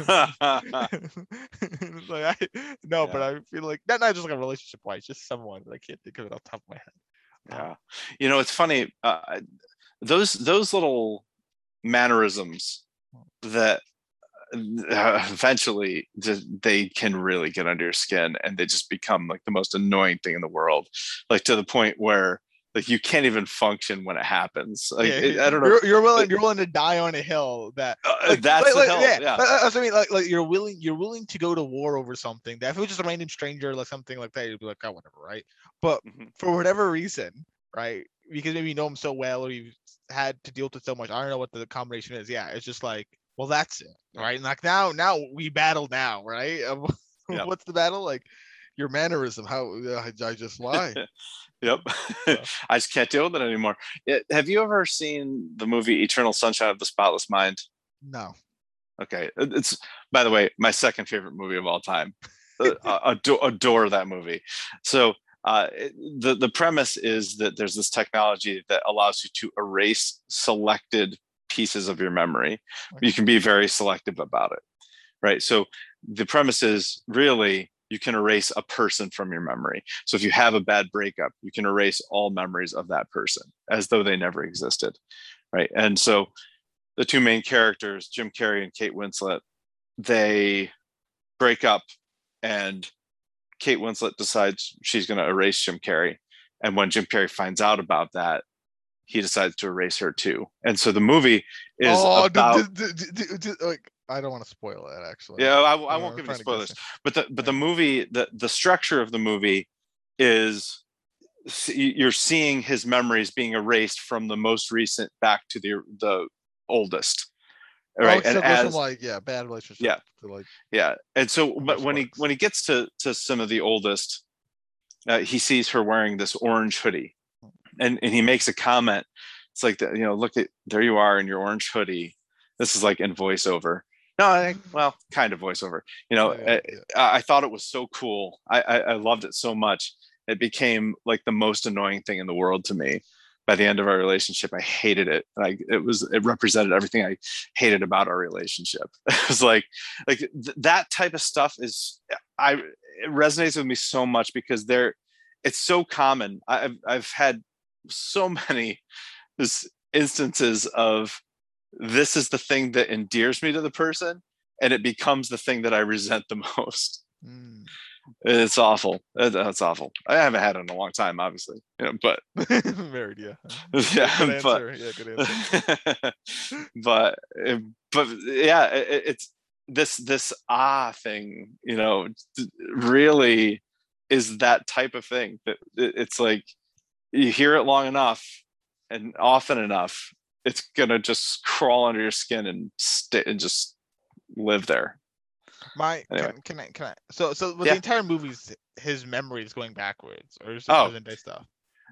Speaker 1: Like, I, no, but I feel like not not just like a relationship wise, just someone that I can't think of it off the top of my head.
Speaker 2: yeah you know it's funny uh, those those little mannerisms that uh, eventually just, they can really get under your skin and they just become like the most annoying thing in the world like to the point where like you can't even function when it happens like
Speaker 1: Yeah,
Speaker 2: it- i don't know
Speaker 1: You're, you're willing. You're willing to die on a hill that
Speaker 2: Uh, that's
Speaker 1: like,
Speaker 2: the
Speaker 1: like,
Speaker 2: hell
Speaker 1: yeah,
Speaker 2: yeah,
Speaker 1: that's what I mean. Like, like you're willing, you're willing to go to war over something. That if it was just a random stranger, like something like that, you'd be like, oh, whatever, right? But
Speaker 2: Mhm.
Speaker 1: for whatever reason, right? Because maybe you know him so well, or you've had to deal with it so much. I don't know what the combination is. Yeah, it's just like, well, that's it, right? And like now, now we battle now, right? Um,
Speaker 2: Yeah.
Speaker 1: What's the battle like? Your mannerism. How uh, I just why?
Speaker 2: Yep. I just can't deal with it anymore. It- have you ever seen the movie Eternal Sunshine of the Spotless Mind?
Speaker 1: no.
Speaker 2: Okay. It- It's, by the way, my second favorite movie of all time. Uh, adore, adore that movie. So, uh, the, the premise is that there's this technology that allows you to erase selected pieces of your memory. You can be very selective about it. Right. So, the premise is really you can erase a person from your memory. So if you have a bad breakup, you can erase all memories of that person as though they never existed. Right. And so the two main characters, Jim Carrey and Kate Winslet, they break up and Kate Winslet decides she's going to erase Jim Carrey. And when Jim Carrey finds out about that, he decides to erase her too. And so the movie is
Speaker 1: oh,
Speaker 2: about
Speaker 1: d- d- d- like I don't want to spoil it actually.
Speaker 2: yeah, I, I won't give you spoilers, but the but the movie the the structure of the movie is you're seeing his memories being erased from the most recent back to the the oldest.
Speaker 1: Oh,
Speaker 2: Right.
Speaker 1: so
Speaker 2: and
Speaker 1: it goes from
Speaker 2: as
Speaker 1: like yeah, bad relationship.
Speaker 2: Yeah.
Speaker 1: Like
Speaker 2: yeah and so but when he when he gets to to some of the oldest uh, he sees her wearing this orange hoodie and and he makes a comment. It's like that you know look at there you are in your orange hoodie. This is like in voiceover. No i think well kind of voiceover. You know
Speaker 1: yeah,
Speaker 2: I,
Speaker 1: yeah.
Speaker 2: I I thought it was so cool. I, I i loved it so much. It became like the most annoying thing in the world to me. By the end of our relationship i hated it. Like it was it represented everything i hated about our relationship. It was like like th- that type of stuff is i it resonates with me so much because they're it's so common. I've i've had so many instances of this is the thing that endears me to the person and it becomes the thing that i resent the most
Speaker 1: Mm.
Speaker 2: it's awful that's awful i haven't had it in a long time obviously you know, but
Speaker 1: Married, yeah.
Speaker 2: yeah
Speaker 1: Good
Speaker 2: but.
Speaker 1: Yeah, good answer.
Speaker 2: but uh, but yeah it- it's this this ah thing you know really is that type of thing that it's like you hear it long enough and often enough it's gonna just crawl under your skin and stay and just live there
Speaker 1: My
Speaker 2: Anyway.
Speaker 1: can, can I can I so so with
Speaker 2: Yeah.
Speaker 1: the entire movie's his memory is going backwards or is it
Speaker 2: Oh.
Speaker 1: present day stuff?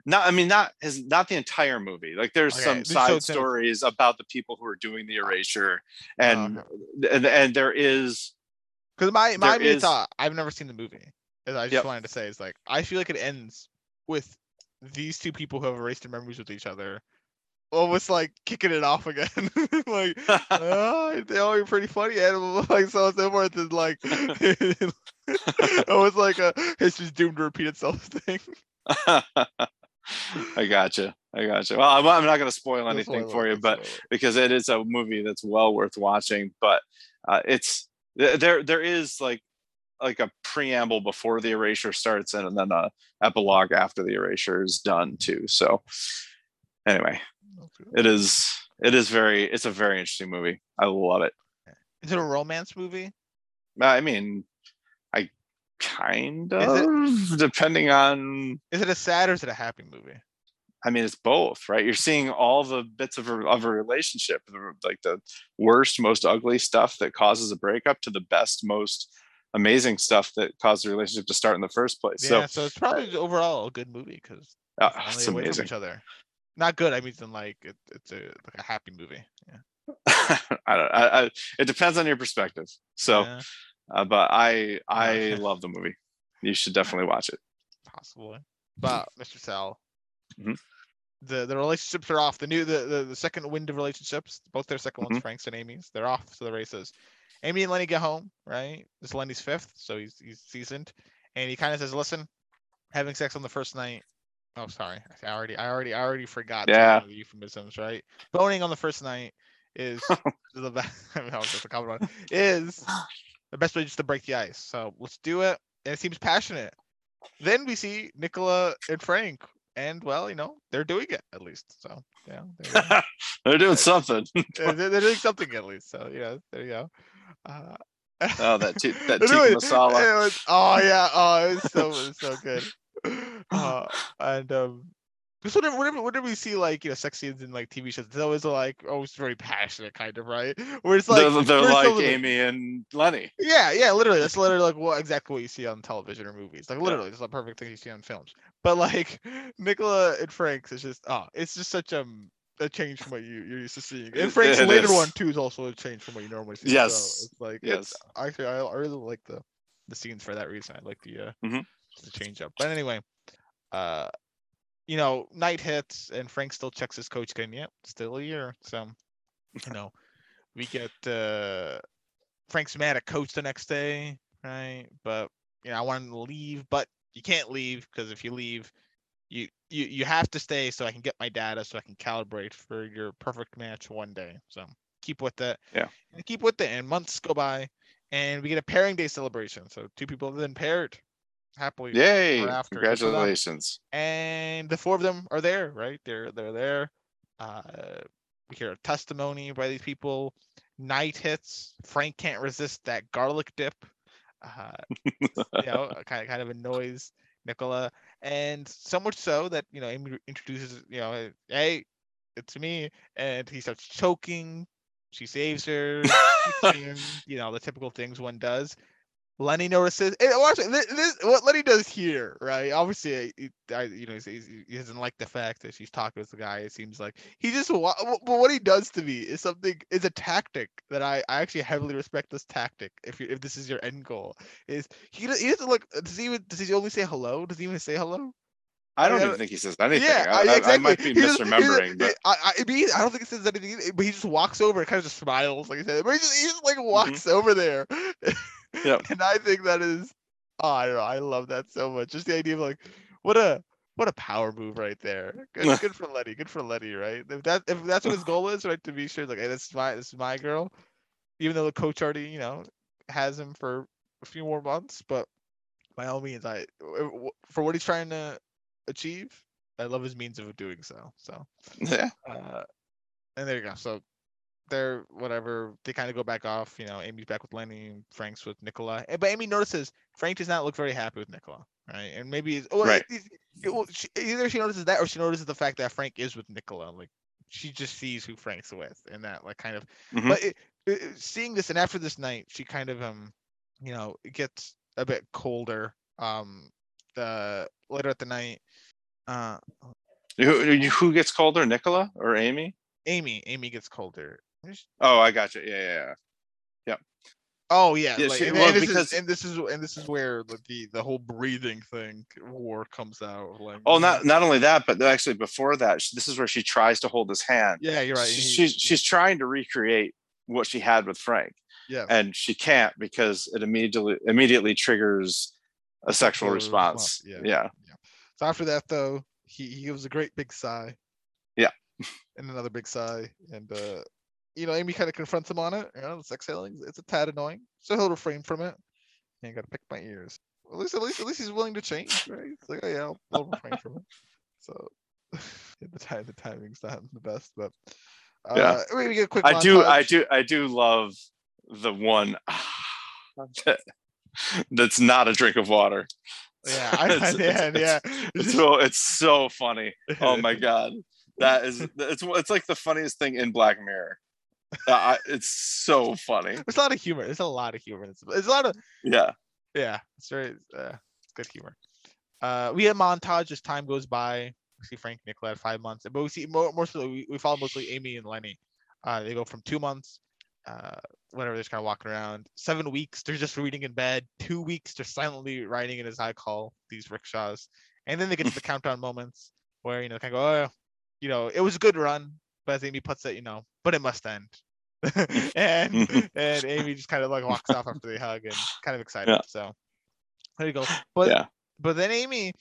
Speaker 2: not i mean not his not the entire movie like there's
Speaker 1: Okay,
Speaker 2: some side
Speaker 1: it's-
Speaker 2: stories about the people who are doing the erasure oh, and
Speaker 1: okay.
Speaker 2: and, and there is
Speaker 1: Because my my
Speaker 2: is-
Speaker 1: thought, I've never seen the movie. As I just
Speaker 2: Yep.
Speaker 1: wanted to say is like I feel like it ends with these two people who have erased their memories with each other, almost like kicking it off again. like, oh, they all are pretty funny, and like so so forth. And like, it was like a history's doomed to repeat itself thing.
Speaker 2: I gotcha. I gotcha. Well, I'm, I'm not going to spoil anything for you, but because it is a movie that's well worth watching. But uh, it's there. There is like like a preamble before the erasure starts, and then a epilogue after the erasure is done too. So anyway,
Speaker 1: Okay.
Speaker 2: it is it is very it's a very interesting movie. I love it.
Speaker 1: Is it a romance movie?
Speaker 2: I mean, I kind
Speaker 1: Is it-
Speaker 2: of depending on
Speaker 1: Is it a sad or is it a happy movie?
Speaker 2: I mean, it's both, right? You're seeing all the bits of a, of a relationship, like the worst, most ugly stuff that causes a breakup to the best, most amazing stuff that caused the relationship to start in the first place.
Speaker 1: Yeah, so it's probably overall a good movie because
Speaker 2: uh, it's
Speaker 1: away from
Speaker 2: amazing.
Speaker 1: each other. Not good. I mean, like it, it's a like a happy movie. Yeah.
Speaker 2: I don't. I, I, it depends on your perspective. So,
Speaker 1: yeah,
Speaker 2: uh, but I I love the movie. You should definitely watch it.
Speaker 1: possibly. But Mr. Sal,
Speaker 2: Mhm.
Speaker 1: the the relationships are off. The new the, the the second wind of relationships, both their 2nd ones,
Speaker 2: Mhm.
Speaker 1: Frank's and Amy's, they're off to the races. Amy and Lenny get home, right? This is Lenny's fifth, so he's he's seasoned, and he kind of says, "Listen, having sex on the first night." Oh, sorry, I already I already I already forgot.
Speaker 2: Yeah.
Speaker 1: the euphemisms, right? Boning on the first night is the best. I mean, that was just a comment on it, is the best way just to break the ice. So let's do it. And it seems passionate. Then we see Nicola and Frank, and well, you know, they're doing it at least. So yeah, they're,
Speaker 2: They're doing something.
Speaker 1: they're, they're doing something at least. So yeah, there you go. Uh,
Speaker 2: Oh, that ti- that tikka
Speaker 1: doing-
Speaker 2: masala.
Speaker 1: was- oh yeah, oh it was so it was so good. Uh, and um, just whenever, whenever whenever we see like you know sex scenes in like TV shows, it's always like always very passionate kind of right. Where it's like
Speaker 2: they're they're like Amy and Lenny.
Speaker 1: Yeah, yeah, literally. That's literally like what exactly what you see on television or movies. Like literally, it's the perfect thing you see on films. But like Nicola and Frank's is just oh, it's just such um a change from what you, you're used to seeing. And Frank's
Speaker 2: it
Speaker 1: later
Speaker 2: is.
Speaker 1: one too is also a change from what you normally see.
Speaker 2: Yes,
Speaker 1: So it's like
Speaker 2: yes.
Speaker 1: it's actually I, I really like the the scenes for that reason. I like the uh
Speaker 2: Mhm.
Speaker 1: the change up. But anyway, uh you know, night hits and Frank still checks his coach going, yep, still a year. So you know, we get uh Frank's mad at coach the next day, right? But you know, I want him to leave, but you can't leave because if you leave, you you you have to stay so I can get my data so I can calibrate for your perfect match one day. So keep with it.
Speaker 2: Yeah.
Speaker 1: And keep with it. And months go by, and we get a pairing day celebration. So two people have been paired happily.
Speaker 2: Yay!
Speaker 1: after, good for them.
Speaker 2: Congratulations.
Speaker 1: And the four of them are there, right? They're they're there. Uh, we hear a testimony by these people. Night hits. Frank can't resist that garlic dip. Uh, you know, kind of kind of annoys Nicola, and so much so that you know Amy introduces you know, hey, it's me, and he starts choking. She saves her, you know, the typical things one does. Lenny notices. And watch this, this, what Lenny does here, right? Obviously, he, I, you know, he doesn't like the fact that she's talking with the guy. It seems like he just. But what he does to me is something. Is a tactic that I, I actually heavily respect. This tactic, if you, if this is your end goal, is he? He doesn't look. Does he even? Does he only say hello? Does he even say hello?
Speaker 2: I don't I even think he says anything. Yeah, I, exactly. I, I might be he misremembering,
Speaker 1: just, but I, I, mean, I don't think he says anything. But he just walks over and kind of just smiles, like I said. But he just, he just like walks mm-hmm. over there.
Speaker 2: Yeah.
Speaker 1: and I think that is, oh, I don't know. I love that so much. Just the idea of like, what a what a power move right there. Good, good for Letty. Good for Letty, right? If that if that's what his goal is, right, to be sure, like, hey, this is my this is my girl. Even though the coach already, you know, has him for a few more months, but by all means, I for what he's trying to achieve, I love his means of doing so. So
Speaker 2: yeah.
Speaker 1: Uh, and there you go. So they're whatever. They kind of go back off. You know, Amy's back with Lenny, Frank's with Nicola. But Amy notices Frank does not look very happy with Nicola, right? And maybe it's, well,
Speaker 2: right.
Speaker 1: It, it, well, she, either she notices that or she notices the fact that Frank is with Nicola. Like she just sees who Frank's with, and that like kind of. Mm-hmm. But it, seeing this, and after this night, she kind of um, you know, it gets a bit colder. Um, the later at the night. Uh,
Speaker 2: who, who gets colder, Nicola or Amy?
Speaker 1: Amy. Amy gets colder.
Speaker 2: Oh, I got you. Yeah, yeah, yeah. Yep.
Speaker 1: Oh yeah, yeah like, she, and, well, and, this because, is, and this is and this is where the, the whole breathing thing war comes out. Like,
Speaker 2: oh, not not only that, but actually before that, this is where she tries to hold his hand.
Speaker 1: Yeah, you're right.
Speaker 2: She, she's she's trying to recreate what she had with Frank.
Speaker 1: Yeah.
Speaker 2: And she can't because it immediately immediately triggers a sexual, sexual response. response. Yeah. yeah.
Speaker 1: yeah. So after that, though, he, he gives a great big sigh.
Speaker 2: Yeah.
Speaker 1: and another big sigh, and uh, you know, Amy kind of confronts him on it. You know, the sex selling, it's a tad annoying. So he'll refrain from it. You ain't gotta pick my ears. At least, at least, at least he's willing to change, right? It's like, oh yeah, I'll, I'll refrain from it. So the time, the timing's not the best, but uh, yeah, maybe get a quick.
Speaker 2: I do, I do, I do love the one that's not a drink of water.
Speaker 1: Yeah, I, it's, yeah,
Speaker 2: it's,
Speaker 1: yeah.
Speaker 2: It's so it's so funny. Oh my god, that is it's it's like the funniest thing in Black Mirror. Uh, it's so funny.
Speaker 1: There's a lot of humor. There's a lot of humor. There's a lot of
Speaker 2: yeah,
Speaker 1: yeah. It's very uh, it's good humor. Uh, we have montage as time goes by. We see Frank Nicola at five months, but we see more, more so we, we follow mostly Amy and Lenny. Uh, they go from two months, uh, whatever, they're just kind of walking around. Seven weeks, they're just reading in bed. Two weeks, they're silently riding in, as I call these rickshaws. And then they get to the countdown moments where you know, kind of go, oh, you know, it was a good run, but as Amy puts it, you know, but it must end. and and Amy just kind of like walks off after they hug and kind of excited. Yeah. So there you go. But yeah. but then Amy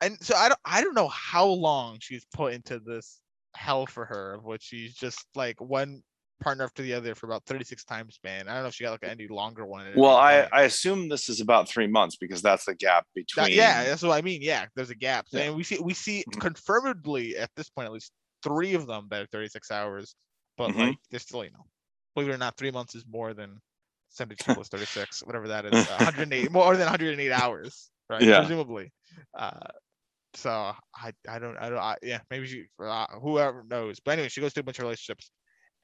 Speaker 1: and so I don't I don't know how long she's put into this hell for her of which she's just like one partner after the other for about 36 times span. I don't know if she got like any longer one.
Speaker 2: Well, I, I assume this is about three months because that's the gap between.
Speaker 1: That, yeah, that's what I mean. Yeah, there's a gap, yeah. and we see we see mm-hmm. confirmedly at this point at least three of them that are 36 hours, but mm-hmm. like they're still you know, believe it or not, three months is more than 72 plus 36, whatever that is, 108 more than 108 hours, right?
Speaker 2: Yeah.
Speaker 1: Presumably. Uh, so I I don't I don't I, yeah maybe she uh, whoever knows, but anyway, she goes through a bunch of relationships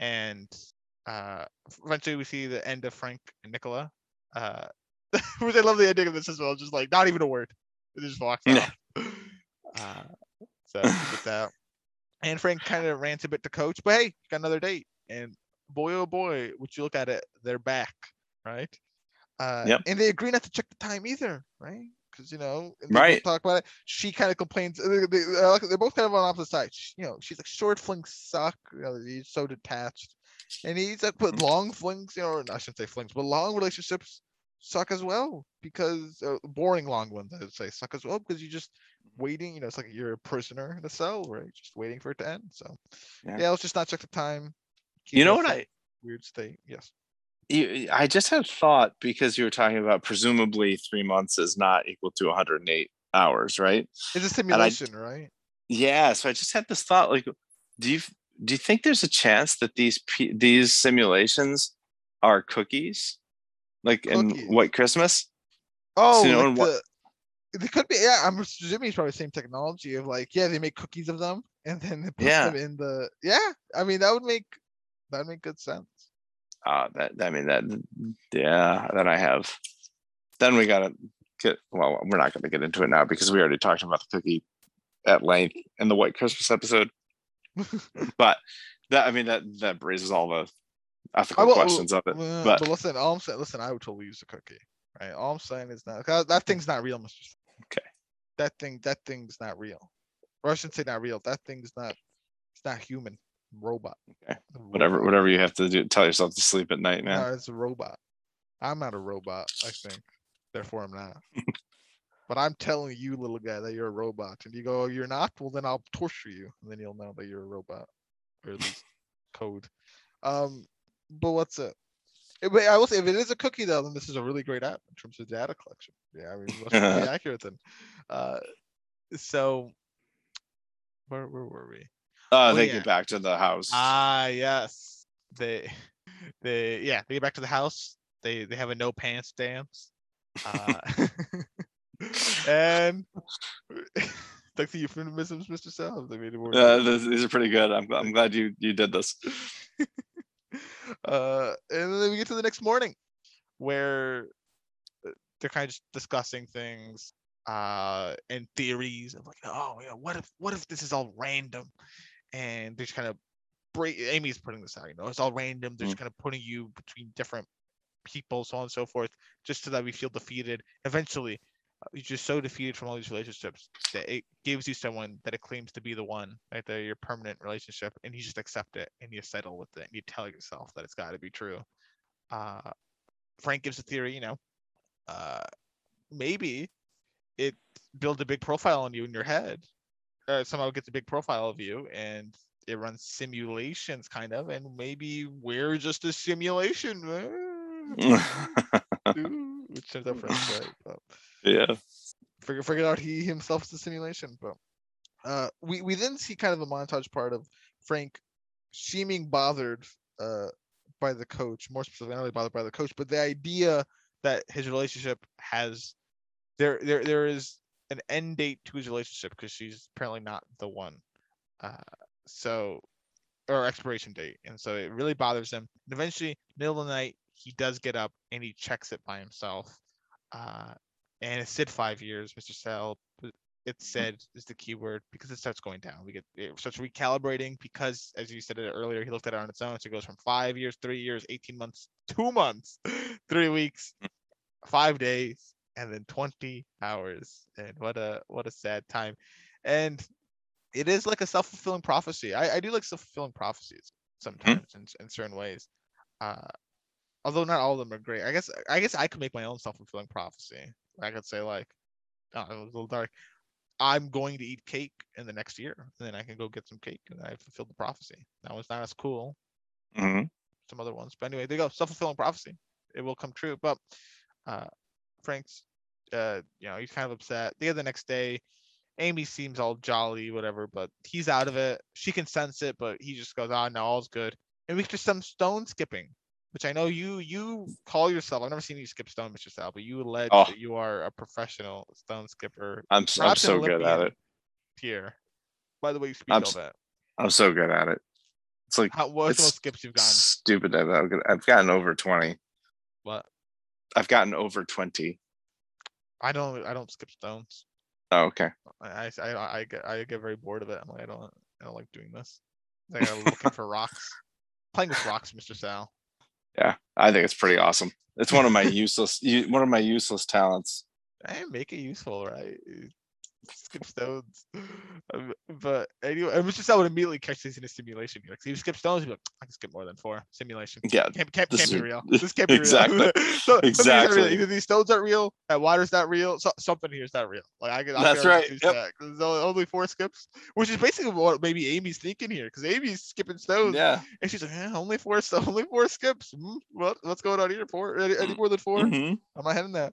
Speaker 1: and uh, eventually we see the end of Frank and Nicola. Uh, which I love the ending of this as well. Just like not even a word. It just walks out. uh, so gets out. And Frank kind of rants a bit to Coach, but hey, got another date. And boy, oh boy, would you look at it, they're back, right? Uh,
Speaker 2: yep.
Speaker 1: And they agree not to check the time either, right? Because you know,
Speaker 2: right?
Speaker 1: Talk about it. She kind of complains. They, they, are both kind of on opposite sides. You know, she's like short flings suck. You know, he's so detached, and he's like, put long flings. You know, I shouldn't say flings, but long relationships suck as well because uh, boring long ones I would say suck as well because you just waiting. You know, it's like you're a prisoner in a cell, right? Just waiting for it to end. So yeah, yeah let's just not check the time.
Speaker 2: Keep you know what I
Speaker 1: weird state. Yes
Speaker 2: you, I just had thought because you were talking about presumably three months is not equal to 108 hours, right?
Speaker 1: It's a simulation, I, right?
Speaker 2: Yeah. So I just had this thought, like, do you do you think there's a chance that these these simulations are cookies, like
Speaker 1: Cookies.
Speaker 2: in White Christmas?
Speaker 1: Oh,
Speaker 2: you know,
Speaker 1: like
Speaker 2: what-
Speaker 1: they could be. Yeah, I'm assuming it's probably the same technology of like, yeah, they make cookies of them and then they put
Speaker 2: Yeah.
Speaker 1: them in the. Yeah, I mean that would make that would make good sense.
Speaker 2: Uh, that I mean that yeah. Then I have. Then we gotta get. Well, we're not gonna get into it now because we already talked about the cookie at length in the White Christmas episode. but that I mean that that raises all the ethical
Speaker 1: will-
Speaker 2: questions of it. But
Speaker 1: but listen, all I'm saying, listen, I would totally use the cookie. Right, all I'm saying is not 'cause that thing's not real, Mister.
Speaker 2: Okay.
Speaker 1: That thing, that thing's not real. Or I shouldn't say not real. That thing's not. It's not human. Robot.
Speaker 2: Okay, whatever whatever you have to do, tell yourself to sleep at night, now.
Speaker 1: No, it's a robot. I'm not a robot, I think. Therefore, I'm not. but I'm telling you, little guy, that you're a robot. And you go, you're not? Well, then I'll torture you. And then you'll know that you're a robot. Or at least code. Um, but what's it? Eh, But I will say, if it is a cookie, though, then this is a really great app in terms of data collection. Yeah, I mean, it must be accurate then. Uh, so, where, where were we?
Speaker 2: Uh,
Speaker 1: Oh,
Speaker 2: they
Speaker 1: yeah.
Speaker 2: get back to the house.
Speaker 1: Ah, yes. They, they, yeah, they get back to the house. They, they have a no pants dance. Uh, and like the euphemisms, Mr. Sal. They made it more.
Speaker 2: Uh, these are pretty good. I'm, I'm glad you you did this.
Speaker 1: uh, and then we get to the next morning, where uh, they're kind of just discussing things, uh, and theories of like, oh, yeah, what if, what if this is all random, and they're just kind of break. Amy's putting this out, you know, it's all random. They're just kind of putting you between different people, so on and so forth, just so that we feel defeated. Eventually, you're just so defeated from all these relationships that it gives you someone that it claims to be the one, right? They're your permanent relationship, and you just accept it and you settle with it and you tell yourself that it's got to be true. Uh, Frank gives a theory, you know, uh, maybe it builds a big profile on you in your head. Uh, somehow gets a big profile of you and it runs simulations kind of, and maybe we're just a simulation. Which turns out Frank's right. But
Speaker 2: yeah.
Speaker 1: figure figured out he himself is the simulation. But uh, we we then see kind of a montage part of Frank seeming bothered uh, by the coach, more specifically, bothered by the coach, but the idea that his relationship has there there there is an end date to his relationship because she's apparently not the one. Uh, so or expiration date, and so it really bothers him. And eventually, middle of the night, he does get up and he checks it by himself. Uh, and it said five years, Mr. Sal. It said is the keyword because it starts going down. We get it starts recalibrating because, as you said it earlier, he looked at it on its own. So it goes from five years, three years, eighteen months, two months, three weeks, five days, and then twenty hours. And what a what a sad time. And it is like a self fulfilling prophecy. I, I do like self fulfilling prophecies sometimes in, in certain ways. Uh, although not all of them are great. I guess I guess I could make my own self fulfilling prophecy. I could say like, oh, it was a little dark. I'm going to eat cake in the next year, and then I can go get some cake, and I fulfilled the prophecy. That one's not as cool.
Speaker 2: hmm
Speaker 1: Some other ones, but anyway, there you go. Self fulfilling prophecy. It will come true. But uh, Frank's, uh, you know, he's kind of upset. The other next day, Amy seems all jolly, whatever, but he's out of it. She can sense it, but he just goes, "Ah, no, all's good." And we get to some stone skipping, which I know you you call yourself. I've never seen you skip stone, Mr. Sal, but you allege
Speaker 2: Oh.
Speaker 1: that you are a professional stone skipper.
Speaker 2: I'm I'm so good at it.
Speaker 1: Here, by the way, you speak
Speaker 2: I'm s-
Speaker 1: it.
Speaker 2: I'm so good at it. It's like
Speaker 1: How, what's the most skips you've gotten?
Speaker 2: stupid. I've, I've gotten over twenty.
Speaker 1: What?
Speaker 2: I've gotten over twenty.
Speaker 1: I don't I don't skip stones.
Speaker 2: Oh, okay.
Speaker 1: I I I, I get I get very bored of it. I'm like I don't I don't like doing this. Like I'm looking for rocks, playing with rocks, Mr. Sal.
Speaker 2: Yeah, I think it's pretty awesome. It's one of my useless one of my useless talents.
Speaker 1: I make it useful, right? Skip stones, Um, but anyway, and Mr. Sal would immediately catch this in a simulation. Like, so you skip stones, he'd be like, I can skip more than four. Simulation.
Speaker 2: Yeah,
Speaker 1: Can't, can't, can't be real. This can't be
Speaker 2: exactly.
Speaker 1: real. so, something is not real.
Speaker 2: Exactly.
Speaker 1: Either these stones aren't real, that water's not real. So, something here is not real. Like I can. I
Speaker 2: That's right, yep.
Speaker 1: that, There's only four skips, which is basically what maybe Amy's thinking here, because Amy's skipping stones,
Speaker 2: Yeah.
Speaker 1: and she's like, eh, only four, only four skips. Hmm, what, what's going on here? Four? Any, any
Speaker 2: Mm,
Speaker 1: more than 4
Speaker 2: Mhm.
Speaker 1: I'm not hitting that.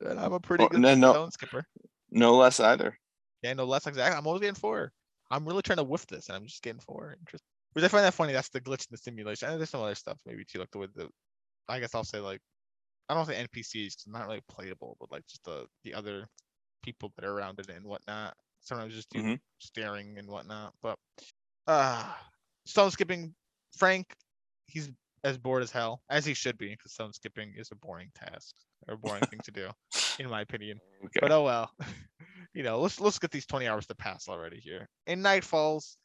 Speaker 1: And I'm a pretty good
Speaker 2: no, no.
Speaker 1: stone skipper.
Speaker 2: No less either.
Speaker 1: Yeah, no less exactly. I'm always getting four. I'm really trying to whiff this, and I'm just getting four. Interesting. Which I find that funny. That's the glitch in the simulation. And there's some other stuff maybe too, like the way the. I guess I'll say like, I don't say NPCs because not really playable, but like just the the other people that are around it and whatnot. Sometimes just do
Speaker 2: Mhm.
Speaker 1: staring and whatnot. But uh stone skipping, Frank, he's as bored as hell as he should be because stone skipping is a boring task or a boring thing to do, in my opinion.
Speaker 2: Okay.
Speaker 1: But oh well. you know, let's let's get these 20 hours to pass already here. And night falls,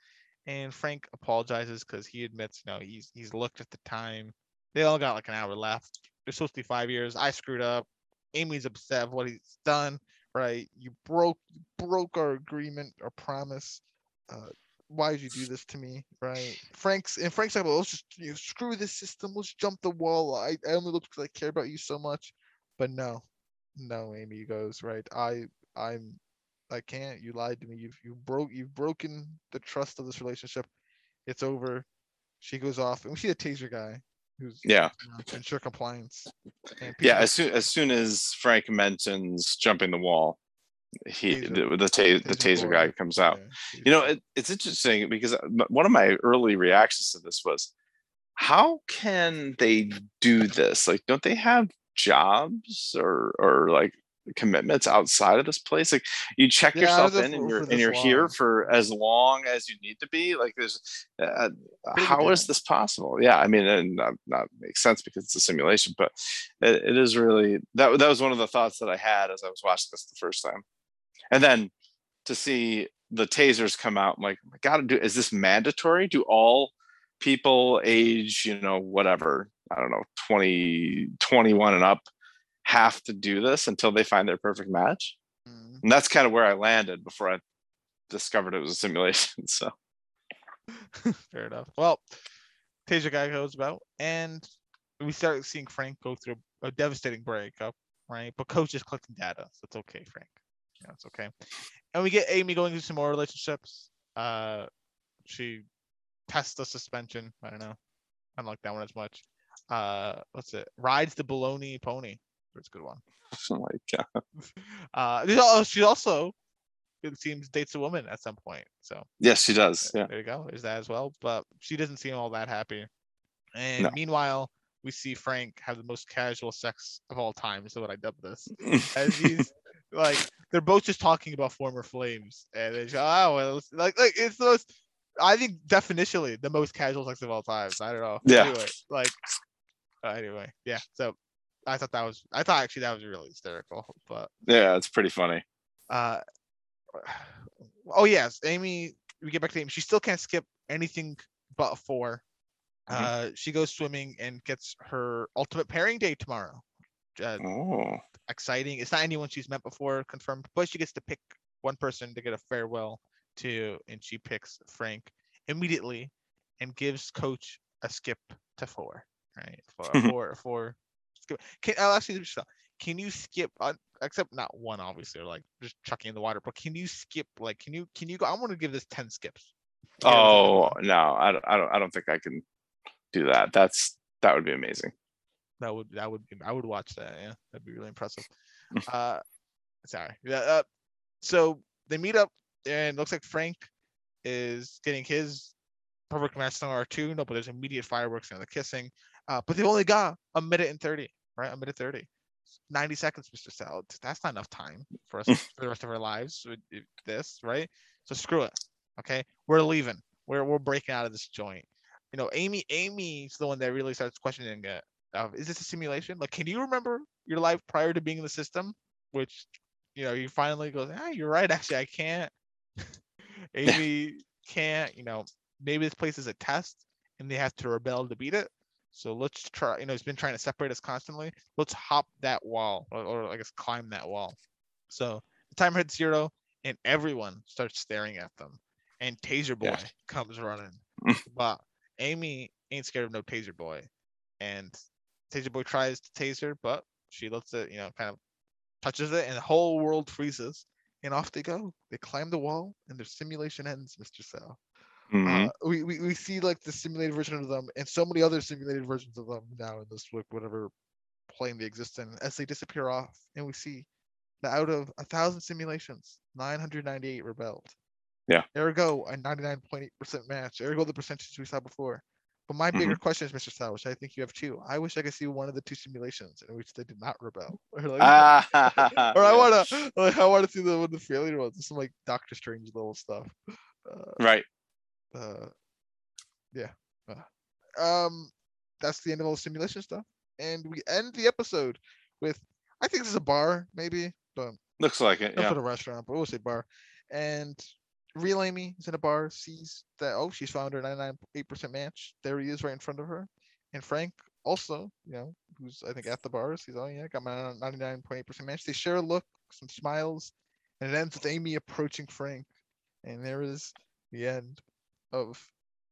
Speaker 1: and Frank apologizes because he admits, you know, he's he's looked at the time. They all got like an hour left. They're supposed to be five years. I screwed up. Amy's upset of what he's done. Right? You broke you broke our agreement, our promise. Uh, why did you do this to me? Right? Frank's and Frank's like, well, let's just you know, screw this system. Let's jump the wall. I, I only looked because I care about you so much. But no, no, Amy goes right. I I'm I can't. You lied to me. You've you broke you've broken the trust of this relationship. It's over. She goes off, and we see the taser guy, who's
Speaker 2: Yeah.
Speaker 1: to ensure compliance.
Speaker 2: Yeah. As soon as soon as Frank mentions jumping the wall, he
Speaker 1: Taser-
Speaker 2: the the, ta- the
Speaker 1: taser
Speaker 2: taser
Speaker 1: boy.
Speaker 2: guy comes out.
Speaker 1: yeah,
Speaker 2: You know, it, it's interesting because uh, one of my early reactions to this was, how can they do this? Like, don't they have jobs or or like commitments outside of this place? Like, you check
Speaker 1: Yeah,
Speaker 2: yourself in and you're and you're here for as long as you need to be. Like, there's uh, how is this possible? Yeah, I mean, and not, not makes sense because it's a simulation, but it, it is really that that was one of the thoughts that I had as I was watching this the first time, and then to see the tasers come out, I'm like, I gotta do. Is this mandatory? Do all people age, you know, whatever, I don't know, 20, 21 and up, have to do this until they find their perfect match?
Speaker 1: Mm.
Speaker 2: And that's kind of where I landed before I discovered it was a simulation. So
Speaker 1: Fair enough. Well, Taser guy goes about, and we start seeing Frank go through a devastating breakup, right? But coach is collecting data, so it's okay, Frank. Yeah, it's okay. And we get Amy going through some more relationships. Uh, she tests the suspension. I don't know. I don't like that one as much. Uh, what's it? Rides the baloney pony. That's a good one.
Speaker 2: I'm like, uh,
Speaker 1: Uh, she also, it seems, dates a woman at some point. So
Speaker 2: yes, she does. Yeah.
Speaker 1: there you go. There's that as well. But she doesn't seem all that happy. And
Speaker 2: No.
Speaker 1: meanwhile, we see Frank have the most casual sex of all time. Is what I dub this. As he's like, they're both just talking about former flames, and they go, oh, well, it's like, like it's the most. I think definitionally the most casual sex of all time. I don't know.
Speaker 2: Yeah.
Speaker 1: Anyway, like, uh, anyway, yeah. So I thought that was. I thought actually that was really hysterical. But
Speaker 2: yeah, it's pretty funny.
Speaker 1: uh, oh yes, Amy. We get back to Amy. She still can't skip anything but 4
Speaker 2: Mhm.
Speaker 1: Uh, she goes swimming and gets her ultimate pairing day tomorrow. Uh,
Speaker 2: Oh,
Speaker 1: exciting. It's not anyone she's met before confirmed, but she gets to pick one person to get a farewell to, and she picks Frank immediately and gives Coach a skip to four. Right for for for skip. Can I'll actually can you skip? Uh, except not one, obviously, or like just chucking in the water. But can you skip? Like, can you can you go? I want to give this ten skips.
Speaker 2: Oh no, I don't, I don't, I don't think I can do that. That's that would be amazing.
Speaker 1: That would that would be I would watch that. Yeah, that'd be really impressive. uh, sorry. Yeah. Uh, so they meet up, and it looks like Frank is getting his perfect match song R2. No, but there's immediate fireworks and the kissing. Uh, but they've only got a minute and thirty, right? A minute thirty. 90 seconds, Mr. Salad. That's not enough time for us for the rest of our lives with this, right? So screw it. Okay. We're leaving. We're we're breaking out of this joint. You know, Amy, Amy's the one that really starts questioning it of is this a simulation? Like, can you remember your life prior to being in the system? Which, you know, you finally goes, ah, you're right. Actually, I can't. Amy can't. You know, maybe this place is a test, and they have to rebel to beat it. So let's try. You know, it's been trying to separate us constantly. Let's hop that wall, or, or I guess climb that wall. So the timer hits zero, and everyone starts staring at them. And Taser Boy
Speaker 2: Yeah.
Speaker 1: comes running, but Amy ain't scared of no Taser Boy and Taser Boy tries to taser, but she lets it, you know, kind of touches it, and the whole world freezes. And off they go. They climb the wall, and their simulation ends, Mr. Sal.
Speaker 2: Mhm.
Speaker 1: Uh, we, we we see like the simulated version of them, and so many other simulated versions of them now in this like whatever plane they exist in, as they disappear off, and we see that out of a thousand simulations, 998 rebelled.
Speaker 2: Yeah.
Speaker 1: Ergo, a 99.8% match. Ergo, the percentage we saw before. But my bigger
Speaker 2: Mm-hmm.
Speaker 1: question is, Mr. Sal, which I think you have too. I wish I could see one of the two simulations in which they did not rebel. Or, like,
Speaker 2: Ah,
Speaker 1: or I want to, like, I want to see the one the failure ones, some like Doctor Strange level stuff. Uh,
Speaker 2: right.
Speaker 1: uh, yeah. Uh, um, that's the end of all the simulation stuff, and we end the episode with, I think this is a bar, maybe, but
Speaker 2: Looks like it.
Speaker 1: not
Speaker 2: Yeah.
Speaker 1: for the restaurant, but we'll say bar. And Real Amy is in a bar, sees that oh she's found her 99.8% match. There he is right in front of her. And Frank also, you know, who's I think at the bar, sees oh yeah, got my 99.8% match. They share a look, some smiles, and it ends with Amy approaching Frank. And there is the end of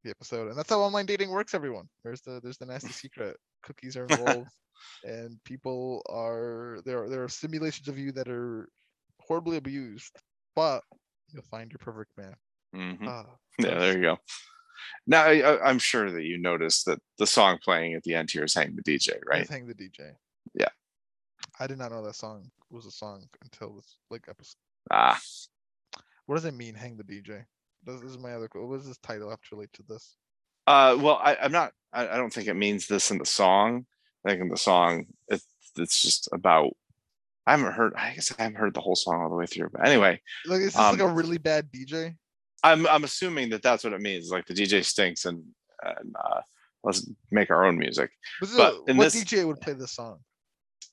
Speaker 1: the episode. And that's how online dating works, everyone. There's the there's the nasty secret. Cookies are involved. and people are there are there are simulations of you that are horribly abused, but you'll find your perfect man.
Speaker 2: Mhm.
Speaker 1: Ah,
Speaker 2: Yeah, there you go. Now I, I'm sure that you noticed that the song playing at the end here is "Hang the DJ," right?
Speaker 1: Hang the DJ.
Speaker 2: Yeah.
Speaker 1: I did not know that song was a song until this like episode.
Speaker 2: Ah,
Speaker 1: What does it mean, hang the DJ? This this is my other. What does this title have to relate to this?
Speaker 2: uh, well, I, I'm not. I, I don't think it means this in the song. I think in the song, it, it's just about. I haven't heard. I guess I haven't heard the whole song all the way through. But anyway,
Speaker 1: Like is this like a
Speaker 2: Um,
Speaker 1: really bad DJ?
Speaker 2: I'm I'm assuming that that's what it means. Like the DJ stinks, and and uh, let's make our own music.
Speaker 1: Is
Speaker 2: but
Speaker 1: a- what
Speaker 2: this-
Speaker 1: DJ would play this song?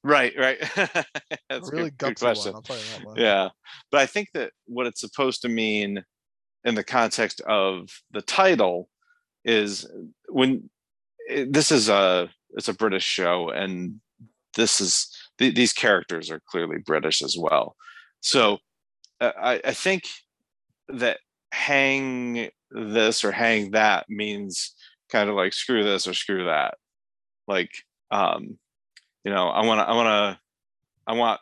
Speaker 2: Right, right. That's a
Speaker 1: really
Speaker 2: good, good question.
Speaker 1: one. I'll tell that.
Speaker 2: Yeah, but I think that what it's supposed to mean in the context of the title is when it, this is a it's a British show and this is th- these characters are clearly British as well. So uh, I, I think that hang this or hang that means kind of like screw this or screw that. Like um, you know, I want to I want to I want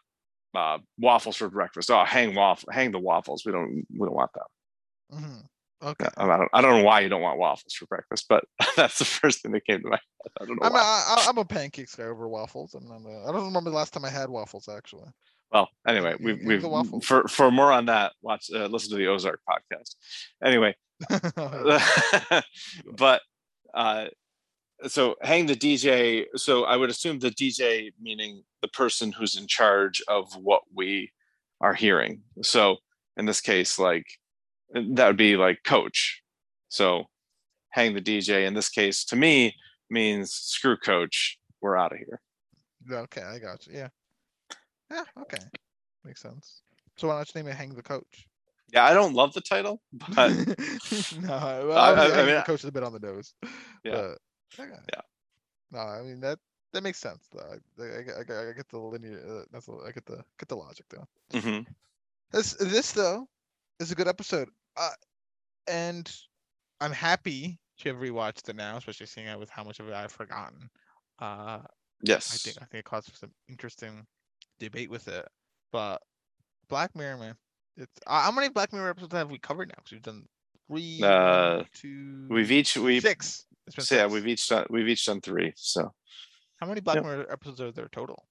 Speaker 2: uh, waffles for breakfast. Oh, hang waffle, hang the waffles. We don't, we don't want that.
Speaker 1: Mhm. Okay.
Speaker 2: I don't, I don't know why you don't want waffles for breakfast, but that's the first thing that came to my head. I don't know
Speaker 1: I'm a,
Speaker 2: why.
Speaker 1: I, I'm a pancakes guy over waffles. I'm not a, I don't remember the last time I had waffles actually.
Speaker 2: well, anyway, we've, we've for for more on that. Watch, uh, listen to the Ozark podcast. Anyway, but uh, so hang the DJ. So I would assume the DJ meaning the person who's in charge of what we are hearing. So in this case, like that would be like coach. So hang the DJ in this case to me means screw coach. We're out of here.
Speaker 1: okay, I got you. Yeah. Yeah. Okay. Makes sense. So why not you name it "Hang the Coach"?
Speaker 2: Yeah, I don't love the title, but
Speaker 1: no, well,
Speaker 2: I- I-
Speaker 1: obviously
Speaker 2: I mean,
Speaker 1: the coach is a bit on the nose.
Speaker 2: Yeah.
Speaker 1: But, okay.
Speaker 2: Yeah.
Speaker 1: No, I mean that that makes sense. Though. I, I, I, I- I get the linear. Uh, that's I get the get the logic though.
Speaker 2: mhm.
Speaker 1: This this though is a good episode. Uh, and I'm happy to have rewatched it now, especially seeing it with how much of it I've forgotten. Uh,
Speaker 2: yes,
Speaker 1: I think I think it caused some interesting debate with it. But Black Mirror, man, it's uh, how many Black Mirror episodes have we covered now? 'Cause we've done three,
Speaker 2: Uh,
Speaker 1: two,
Speaker 2: we've each we've
Speaker 1: six. It's been
Speaker 2: so yeah we've each done we've each done three. So
Speaker 1: How many Black
Speaker 2: Yep.
Speaker 1: Mirror episodes are there total?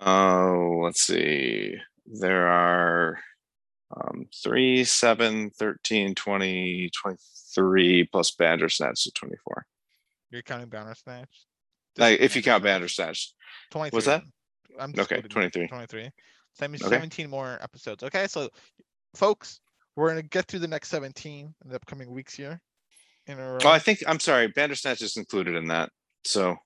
Speaker 2: Oh, let's see. There are um, 3, 7, 13, 20, 23 plus Bandersnatch, so 24.
Speaker 1: You're counting Bandersnatch.
Speaker 2: Like, if you count
Speaker 1: Bandersnatch.
Speaker 2: Bandersnatch.
Speaker 1: 23.
Speaker 2: What's that?
Speaker 1: I'm
Speaker 2: Okay,
Speaker 1: excluding
Speaker 2: 23.
Speaker 1: 23. So that means
Speaker 2: Okay.
Speaker 1: 17 more episodes. Okay, so folks, we're gonna get through the next 17 in the upcoming weeks here. In a row.
Speaker 2: Oh, I think, I'm sorry, Bandersnatch is included in that. So,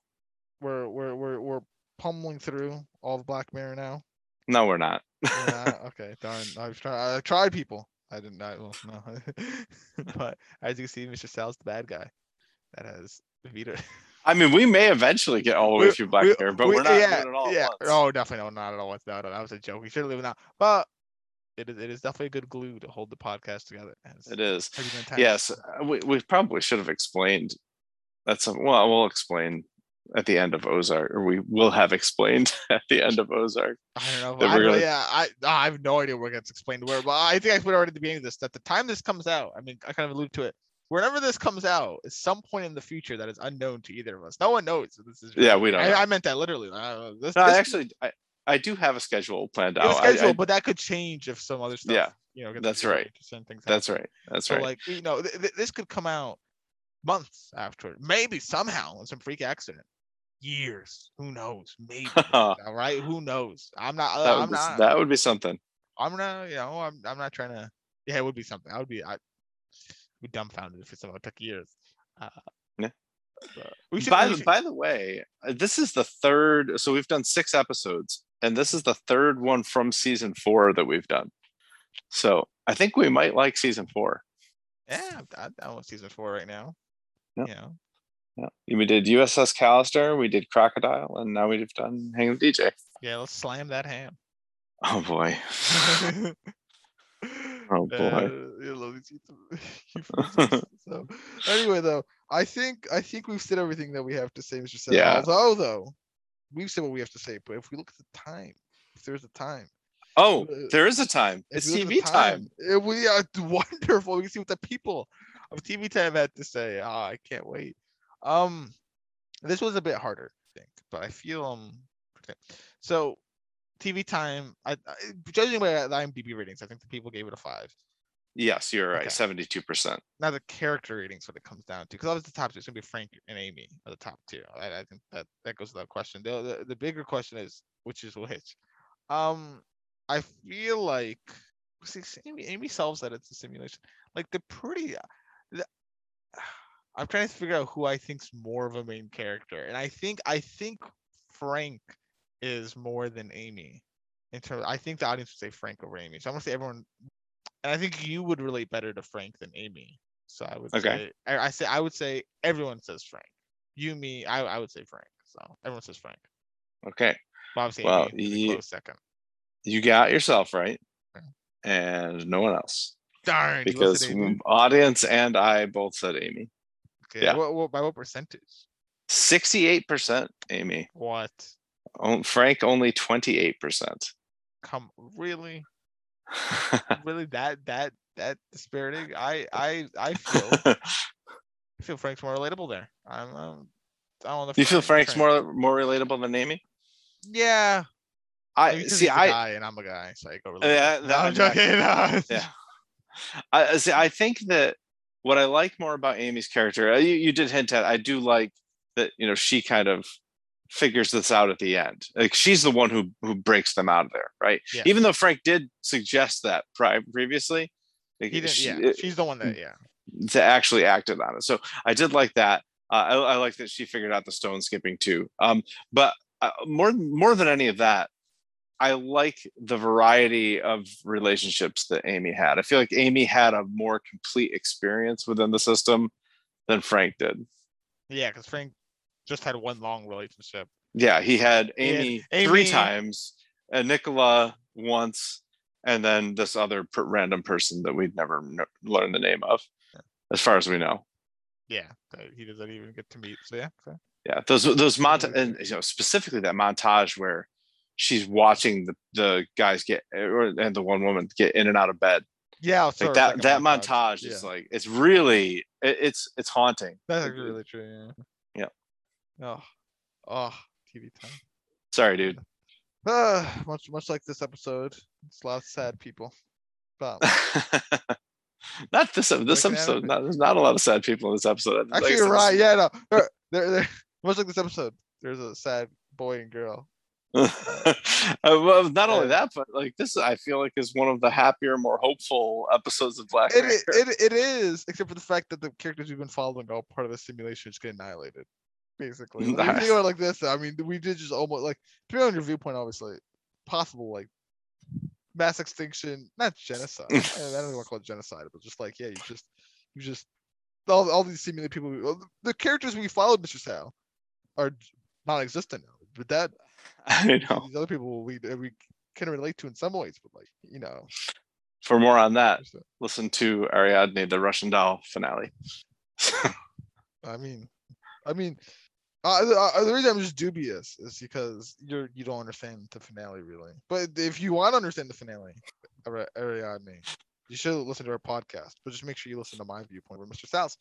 Speaker 1: we're we're we're we're pummeling through all of Black Mirror now.
Speaker 2: no, we're not.
Speaker 1: Not? okay, darn. I was trying. I tried, people. I didn't. I well, no. but as you can see, Mr. Sal's the bad guy. That has Vita.
Speaker 2: I mean, we may eventually get all the way
Speaker 1: We-
Speaker 2: through Black
Speaker 1: we-
Speaker 2: Mirror, but
Speaker 1: we-
Speaker 2: we're not
Speaker 1: yeah,
Speaker 2: doing it all
Speaker 1: yeah. Oh, definitely no, not at all. No, no, that was a joke. We should leave it now. But it is, it is definitely a good glue to hold the podcast together. As
Speaker 2: It is.
Speaker 1: Have you been attached?
Speaker 2: Yes, uh, we, we probably should have explained. That's some, well, we'll explain at the end of Ozark, or we will have explained at the end of Ozark.
Speaker 1: I don't know. I
Speaker 2: gonna-
Speaker 1: yeah, I I have no idea where it gets explained where, but I think I explained already at the beginning of this that the time this comes out, I mean, I kind of alluded to it. Whenever this comes out, is some point in the future that is unknown to either of us. No one knows. This is.
Speaker 2: Yeah, we don't.
Speaker 1: I,
Speaker 2: know.
Speaker 1: I meant that literally. Uh, this,
Speaker 2: No, I
Speaker 1: this
Speaker 2: actually, I, I do have a schedule planned out.
Speaker 1: a
Speaker 2: I-
Speaker 1: schedule,
Speaker 2: I-
Speaker 1: but that could change if some other stuff.
Speaker 2: Yeah,
Speaker 1: you know,
Speaker 2: That's right. That's right. That's
Speaker 1: So
Speaker 2: right.
Speaker 1: like you know, th- th- this could come out months after, maybe somehow in some freak accident, years. Who knows? Maybe. all right. Who knows? I'm not.
Speaker 2: that,
Speaker 1: I'm
Speaker 2: would be,
Speaker 1: not.
Speaker 2: that would be something.
Speaker 1: I'm not. You know. I'm. I'm not trying to. Yeah, it would be something. I would be. I'd be dumbfounded if it somehow took years. Uh,
Speaker 2: Yeah.
Speaker 1: we should.
Speaker 2: by
Speaker 1: we
Speaker 2: the
Speaker 1: should-
Speaker 2: by the way, uh, this is the third. So we've done six episodes, and this is the third one from season four that we've done. So I think we might like season four.
Speaker 1: yeah, I, I want season four right now.
Speaker 2: Yeah.
Speaker 1: You know.
Speaker 2: Yeah, we did USS Callister, we did Crocodile, and now we've done Hang with DJ.
Speaker 1: Yeah. Let's slam that ham.
Speaker 2: Oh boy. Oh, boy.
Speaker 1: Uh, yeah, love these YouTube euphemisms. so anyway, though, I think I think we've said everything that we have to say, Mr. Seth.
Speaker 2: Yeah.
Speaker 1: Although, though, we've said what we have to say, but if we look at the time, if there's a time,
Speaker 2: Oh,
Speaker 1: Uh,
Speaker 2: there is a time. It's
Speaker 1: we look at
Speaker 2: TV time.
Speaker 1: we are wonderful. We can see what the people of TV time had to say. Ah, I can't wait. Um, this was a bit harder, I think, but I feel um, okay. so TV time. I, I judging by the IMDb ratings, I think the people gave it a five.
Speaker 2: Yes, you're right.
Speaker 1: Okay.
Speaker 2: Seventy-two percent.
Speaker 1: now the character ratings what it comes down to because obviously the top two is gonna be Frank and Amy are the top two. I, I think that that goes without question. The, the the bigger question is which is which. Um, I feel like see Amy Amy solves that it's a simulation. Like they're pretty. I'm trying to figure out who I think's more of a main character, and I think I think Frank is more than Amy. In terms, I think the audience would say Frank over Amy. So I'm gonna say everyone and I think you would relate better to Frank than Amy. So I would
Speaker 2: Okay.
Speaker 1: say I, I say I would say everyone says Frank. You, me, I, I would say Frank. So everyone says Frank.
Speaker 2: Okay.
Speaker 1: Obviously
Speaker 2: Well,
Speaker 1: Amy is a
Speaker 2: ye-
Speaker 1: close second.
Speaker 2: You got yourself right,
Speaker 1: Okay.
Speaker 2: and no one else
Speaker 1: Darn,
Speaker 2: because mm, audience and I both said Amy.
Speaker 1: Okay,
Speaker 2: yeah.
Speaker 1: what, what, by what percentage?
Speaker 2: Sixty-eight percent Amy.
Speaker 1: What?
Speaker 2: Oh, Frank only twenty-eight percent.
Speaker 1: Come really, really that that that dispiriting? I I I feel I feel Frank's more relatable there. I'm um, I don't know.
Speaker 2: you feel Frank's more more relatable than Amy?
Speaker 1: Yeah.
Speaker 2: I
Speaker 1: maybe
Speaker 2: see. I
Speaker 1: guy and I'm a guy, so I go.
Speaker 2: Yeah,
Speaker 1: relatable. No, I'm joking. no.
Speaker 2: yeah. I see. I think that what I like more about Amy's character, uh, you, you did hint at. I do like that. You know, she kind of figures this out at the end. Like she's the one who who breaks them out of there, right?
Speaker 1: Yeah.
Speaker 2: Even though Frank did suggest that pri- previously, like,
Speaker 1: He didn't.
Speaker 2: she-
Speaker 1: Yeah,
Speaker 2: it-
Speaker 1: she's the one that. Yeah.
Speaker 2: to actually acted on it. So I did like that. Uh, I, I like that she figured out the stone skipping too. Um, but uh, more more than any of that, I like the variety of relationships that Amy had. I feel like Amy had a more complete experience within the system than Frank did.
Speaker 1: Yeah, because Frank just had one long relationship.
Speaker 2: Yeah, he had
Speaker 1: He had
Speaker 2: Amy,
Speaker 1: Amy-
Speaker 2: three times, and Nicola once, and then this other per- random person that we'd never kn- learned the name of, as far as we know.
Speaker 1: Yeah, he doesn't even get to meet. So yeah. So.
Speaker 2: yeah those those monta- and you know specifically that montage where she's watching the the guys get or and the one woman get in and out of bed
Speaker 1: Yeah,
Speaker 2: like that that montage is
Speaker 1: Yeah.
Speaker 2: like it's really it, it's it's haunting
Speaker 1: That's really true. Yeah.
Speaker 2: Yeah.
Speaker 1: Oh, oh, TV time.
Speaker 2: sorry dude
Speaker 1: Uh, much much like this episode, it's a lot of sad people. But
Speaker 2: not this this
Speaker 1: Like
Speaker 2: episode not, there's not a lot of sad people in this episode
Speaker 1: actually,
Speaker 2: said,
Speaker 1: you're right. Yeah, no, they're, they're, they're much like this episode. There's a sad boy and girl.
Speaker 2: Uh, well, not only that but like this i feel like is one of the happier more hopeful episodes of black
Speaker 1: It,
Speaker 2: Mirror.
Speaker 1: it, it, is, except for the fact that the characters we've been following all part of the simulation just get annihilated. Basically, like, you
Speaker 2: Nice.
Speaker 1: think about it like this, I mean, we did just almost like depending on your viewpoint, obviously, possible like mass extinction, not genocide. I don't even want to call it genocide, but just like yeah, you just you just all, all these simulated people. The characters we followed, Mr. Sal, are non-existent now. But that
Speaker 2: i know
Speaker 1: these other people we we can relate to in some ways, but like you know,
Speaker 2: for more on that listen to ariadne the russian doll finale
Speaker 1: I mean, I mean, uh, the, uh, the reason I'm just dubious is because you're you don't understand the finale really. But if you want to understand the finale, Ari- Ariadne, you should listen to our podcast. But just make sure you listen to my viewpoint with Mr. South.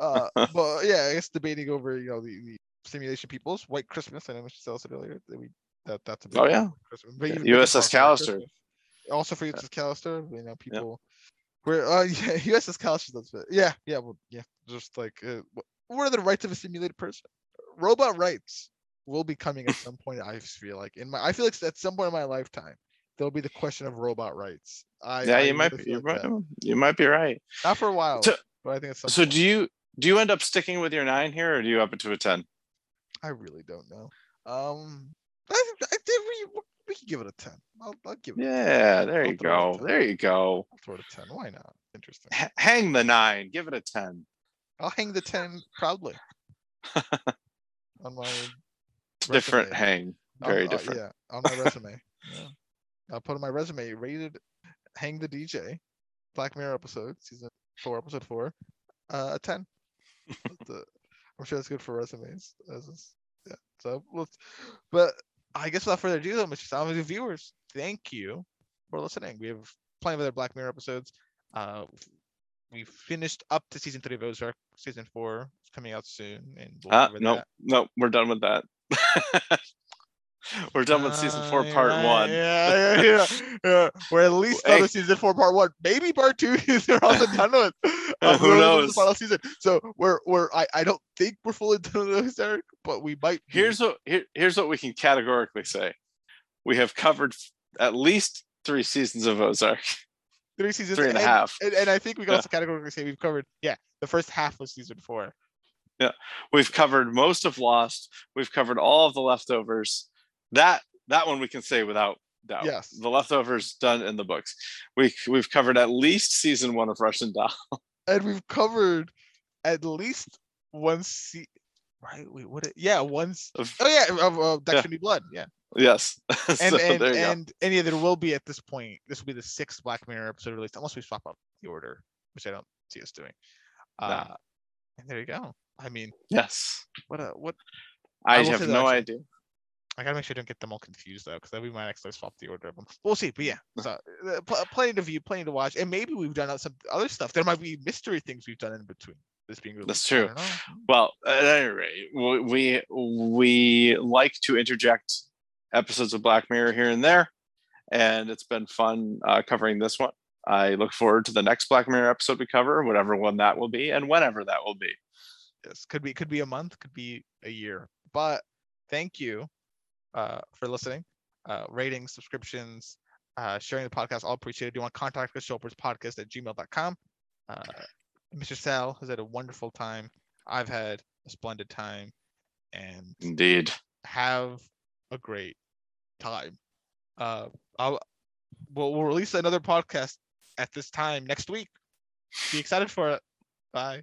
Speaker 1: Uh, but yeah, I guess debating over you know the, the simulation peoples, White Christmas. I know Mr. South said earlier that we that that's a big
Speaker 2: Oh, yeah.
Speaker 1: Christmas. But
Speaker 2: Yeah, USS Callister.
Speaker 1: Also for USS Callister, you know, people. We're uh yeah, USS Callister does fit. Yeah, yeah, well, yeah. Just like uh, what are the rights of a simulated person? Robot rights will be coming at some point. I feel like in my, I feel like at some point in my lifetime, there'll be the question of robot rights. I,
Speaker 2: yeah,
Speaker 1: I
Speaker 2: you might be. You
Speaker 1: like
Speaker 2: might, you might be right.
Speaker 1: Not for a while,
Speaker 2: So-
Speaker 1: but I think it's.
Speaker 2: So do you do you end up sticking with your nine here, or do you up it to a ten?
Speaker 1: I really don't know. Um, I, I did. We, we can give it a ten. I'll, I'll give it. a 10.
Speaker 2: Yeah, there
Speaker 1: I'll
Speaker 2: you go. There you go.
Speaker 1: I'll throw it a ten. Why not? Interesting.
Speaker 2: H- hang the nine. Give it a ten.
Speaker 1: I'll hang the ten proudly on my
Speaker 2: Different
Speaker 1: Resume.
Speaker 2: hang.
Speaker 1: on-
Speaker 2: Very
Speaker 1: uh,
Speaker 2: different.
Speaker 1: yeah, on my resume. yeah. I'll put on my resume. Rated, hang the DJ, Black Mirror episode, season four, episode four, uh, a ten. Uh, I'm sure that's good for resumes. As is, yeah. So let's, but I guess without further ado, though, Mr. Salmon, viewers, thank you for listening. We have plenty of other Black Mirror episodes. Uh, we finished up to season three of Ozark. Season four is coming out soon, and we'll
Speaker 2: Uh, no,
Speaker 1: that.
Speaker 2: no, we're done with that. we're done with season four,
Speaker 1: Uh,
Speaker 2: part
Speaker 1: yeah,
Speaker 2: one.
Speaker 1: Yeah, yeah, yeah, yeah. We're at least
Speaker 2: Hey.
Speaker 1: done with season four, part one. Maybe part two is they're also done with.
Speaker 2: Who
Speaker 1: we're almost in
Speaker 2: knows?
Speaker 1: The final season. So we're we're I, I don't think we're fully done with Eric, but we might. be.
Speaker 2: Here's what here, here's what we can categorically say. We have covered at least three seasons of Ozark.
Speaker 1: three seasons,
Speaker 2: Three and a half.
Speaker 1: And, and I think we can
Speaker 2: Yeah.
Speaker 1: also categorically say we've covered yeah the first half of season four.
Speaker 2: Yeah, We've covered most of Lost. We've covered all of the leftovers. That that one we can say without doubt.
Speaker 1: Yes.
Speaker 2: The leftovers done in the books. We we've covered at least season one of Russian Doll.
Speaker 1: and we've covered at least one se- right wait what it, yeah once oh yeah of uh, Dexter New Blood yeah
Speaker 2: yes.
Speaker 1: and
Speaker 2: so
Speaker 1: and
Speaker 2: there you go.
Speaker 1: and and yeah there will be at this point this will be the sixth Black Mirror episode released unless we swap up the order which I don't see us doing
Speaker 2: No.
Speaker 1: uh and there you go I mean
Speaker 2: Yes.
Speaker 1: what a what
Speaker 2: I,
Speaker 1: I
Speaker 2: have no
Speaker 1: actually-
Speaker 2: idea.
Speaker 1: I gotta make sure I don't get them all confused though because then we might actually swap the order of them we'll see but yeah so uh, pl- plenty to view plenty to watch and maybe we've done some other stuff there might be mystery things we've done in between this being released
Speaker 2: That's true. Well, at any rate, we we like to interject episodes of Black Mirror here and there, and it's been fun uh, covering this one. I look forward to the next Black Mirror episode we cover, whatever one that will be, and whenever that will be.
Speaker 1: Yes, could be could be a month, could be a year. But thank you uh, for listening. Uh, ratings, subscriptions, uh, sharing the podcast, all appreciated. Do you want to contact us? Podcast at gmail.com. Uh, Mr. Sal has had a wonderful time. I've had a splendid time, and
Speaker 2: Indeed.
Speaker 1: have a great time. Uh, I'll we'll, we'll release another podcast at this time next week. Be excited for it. Bye.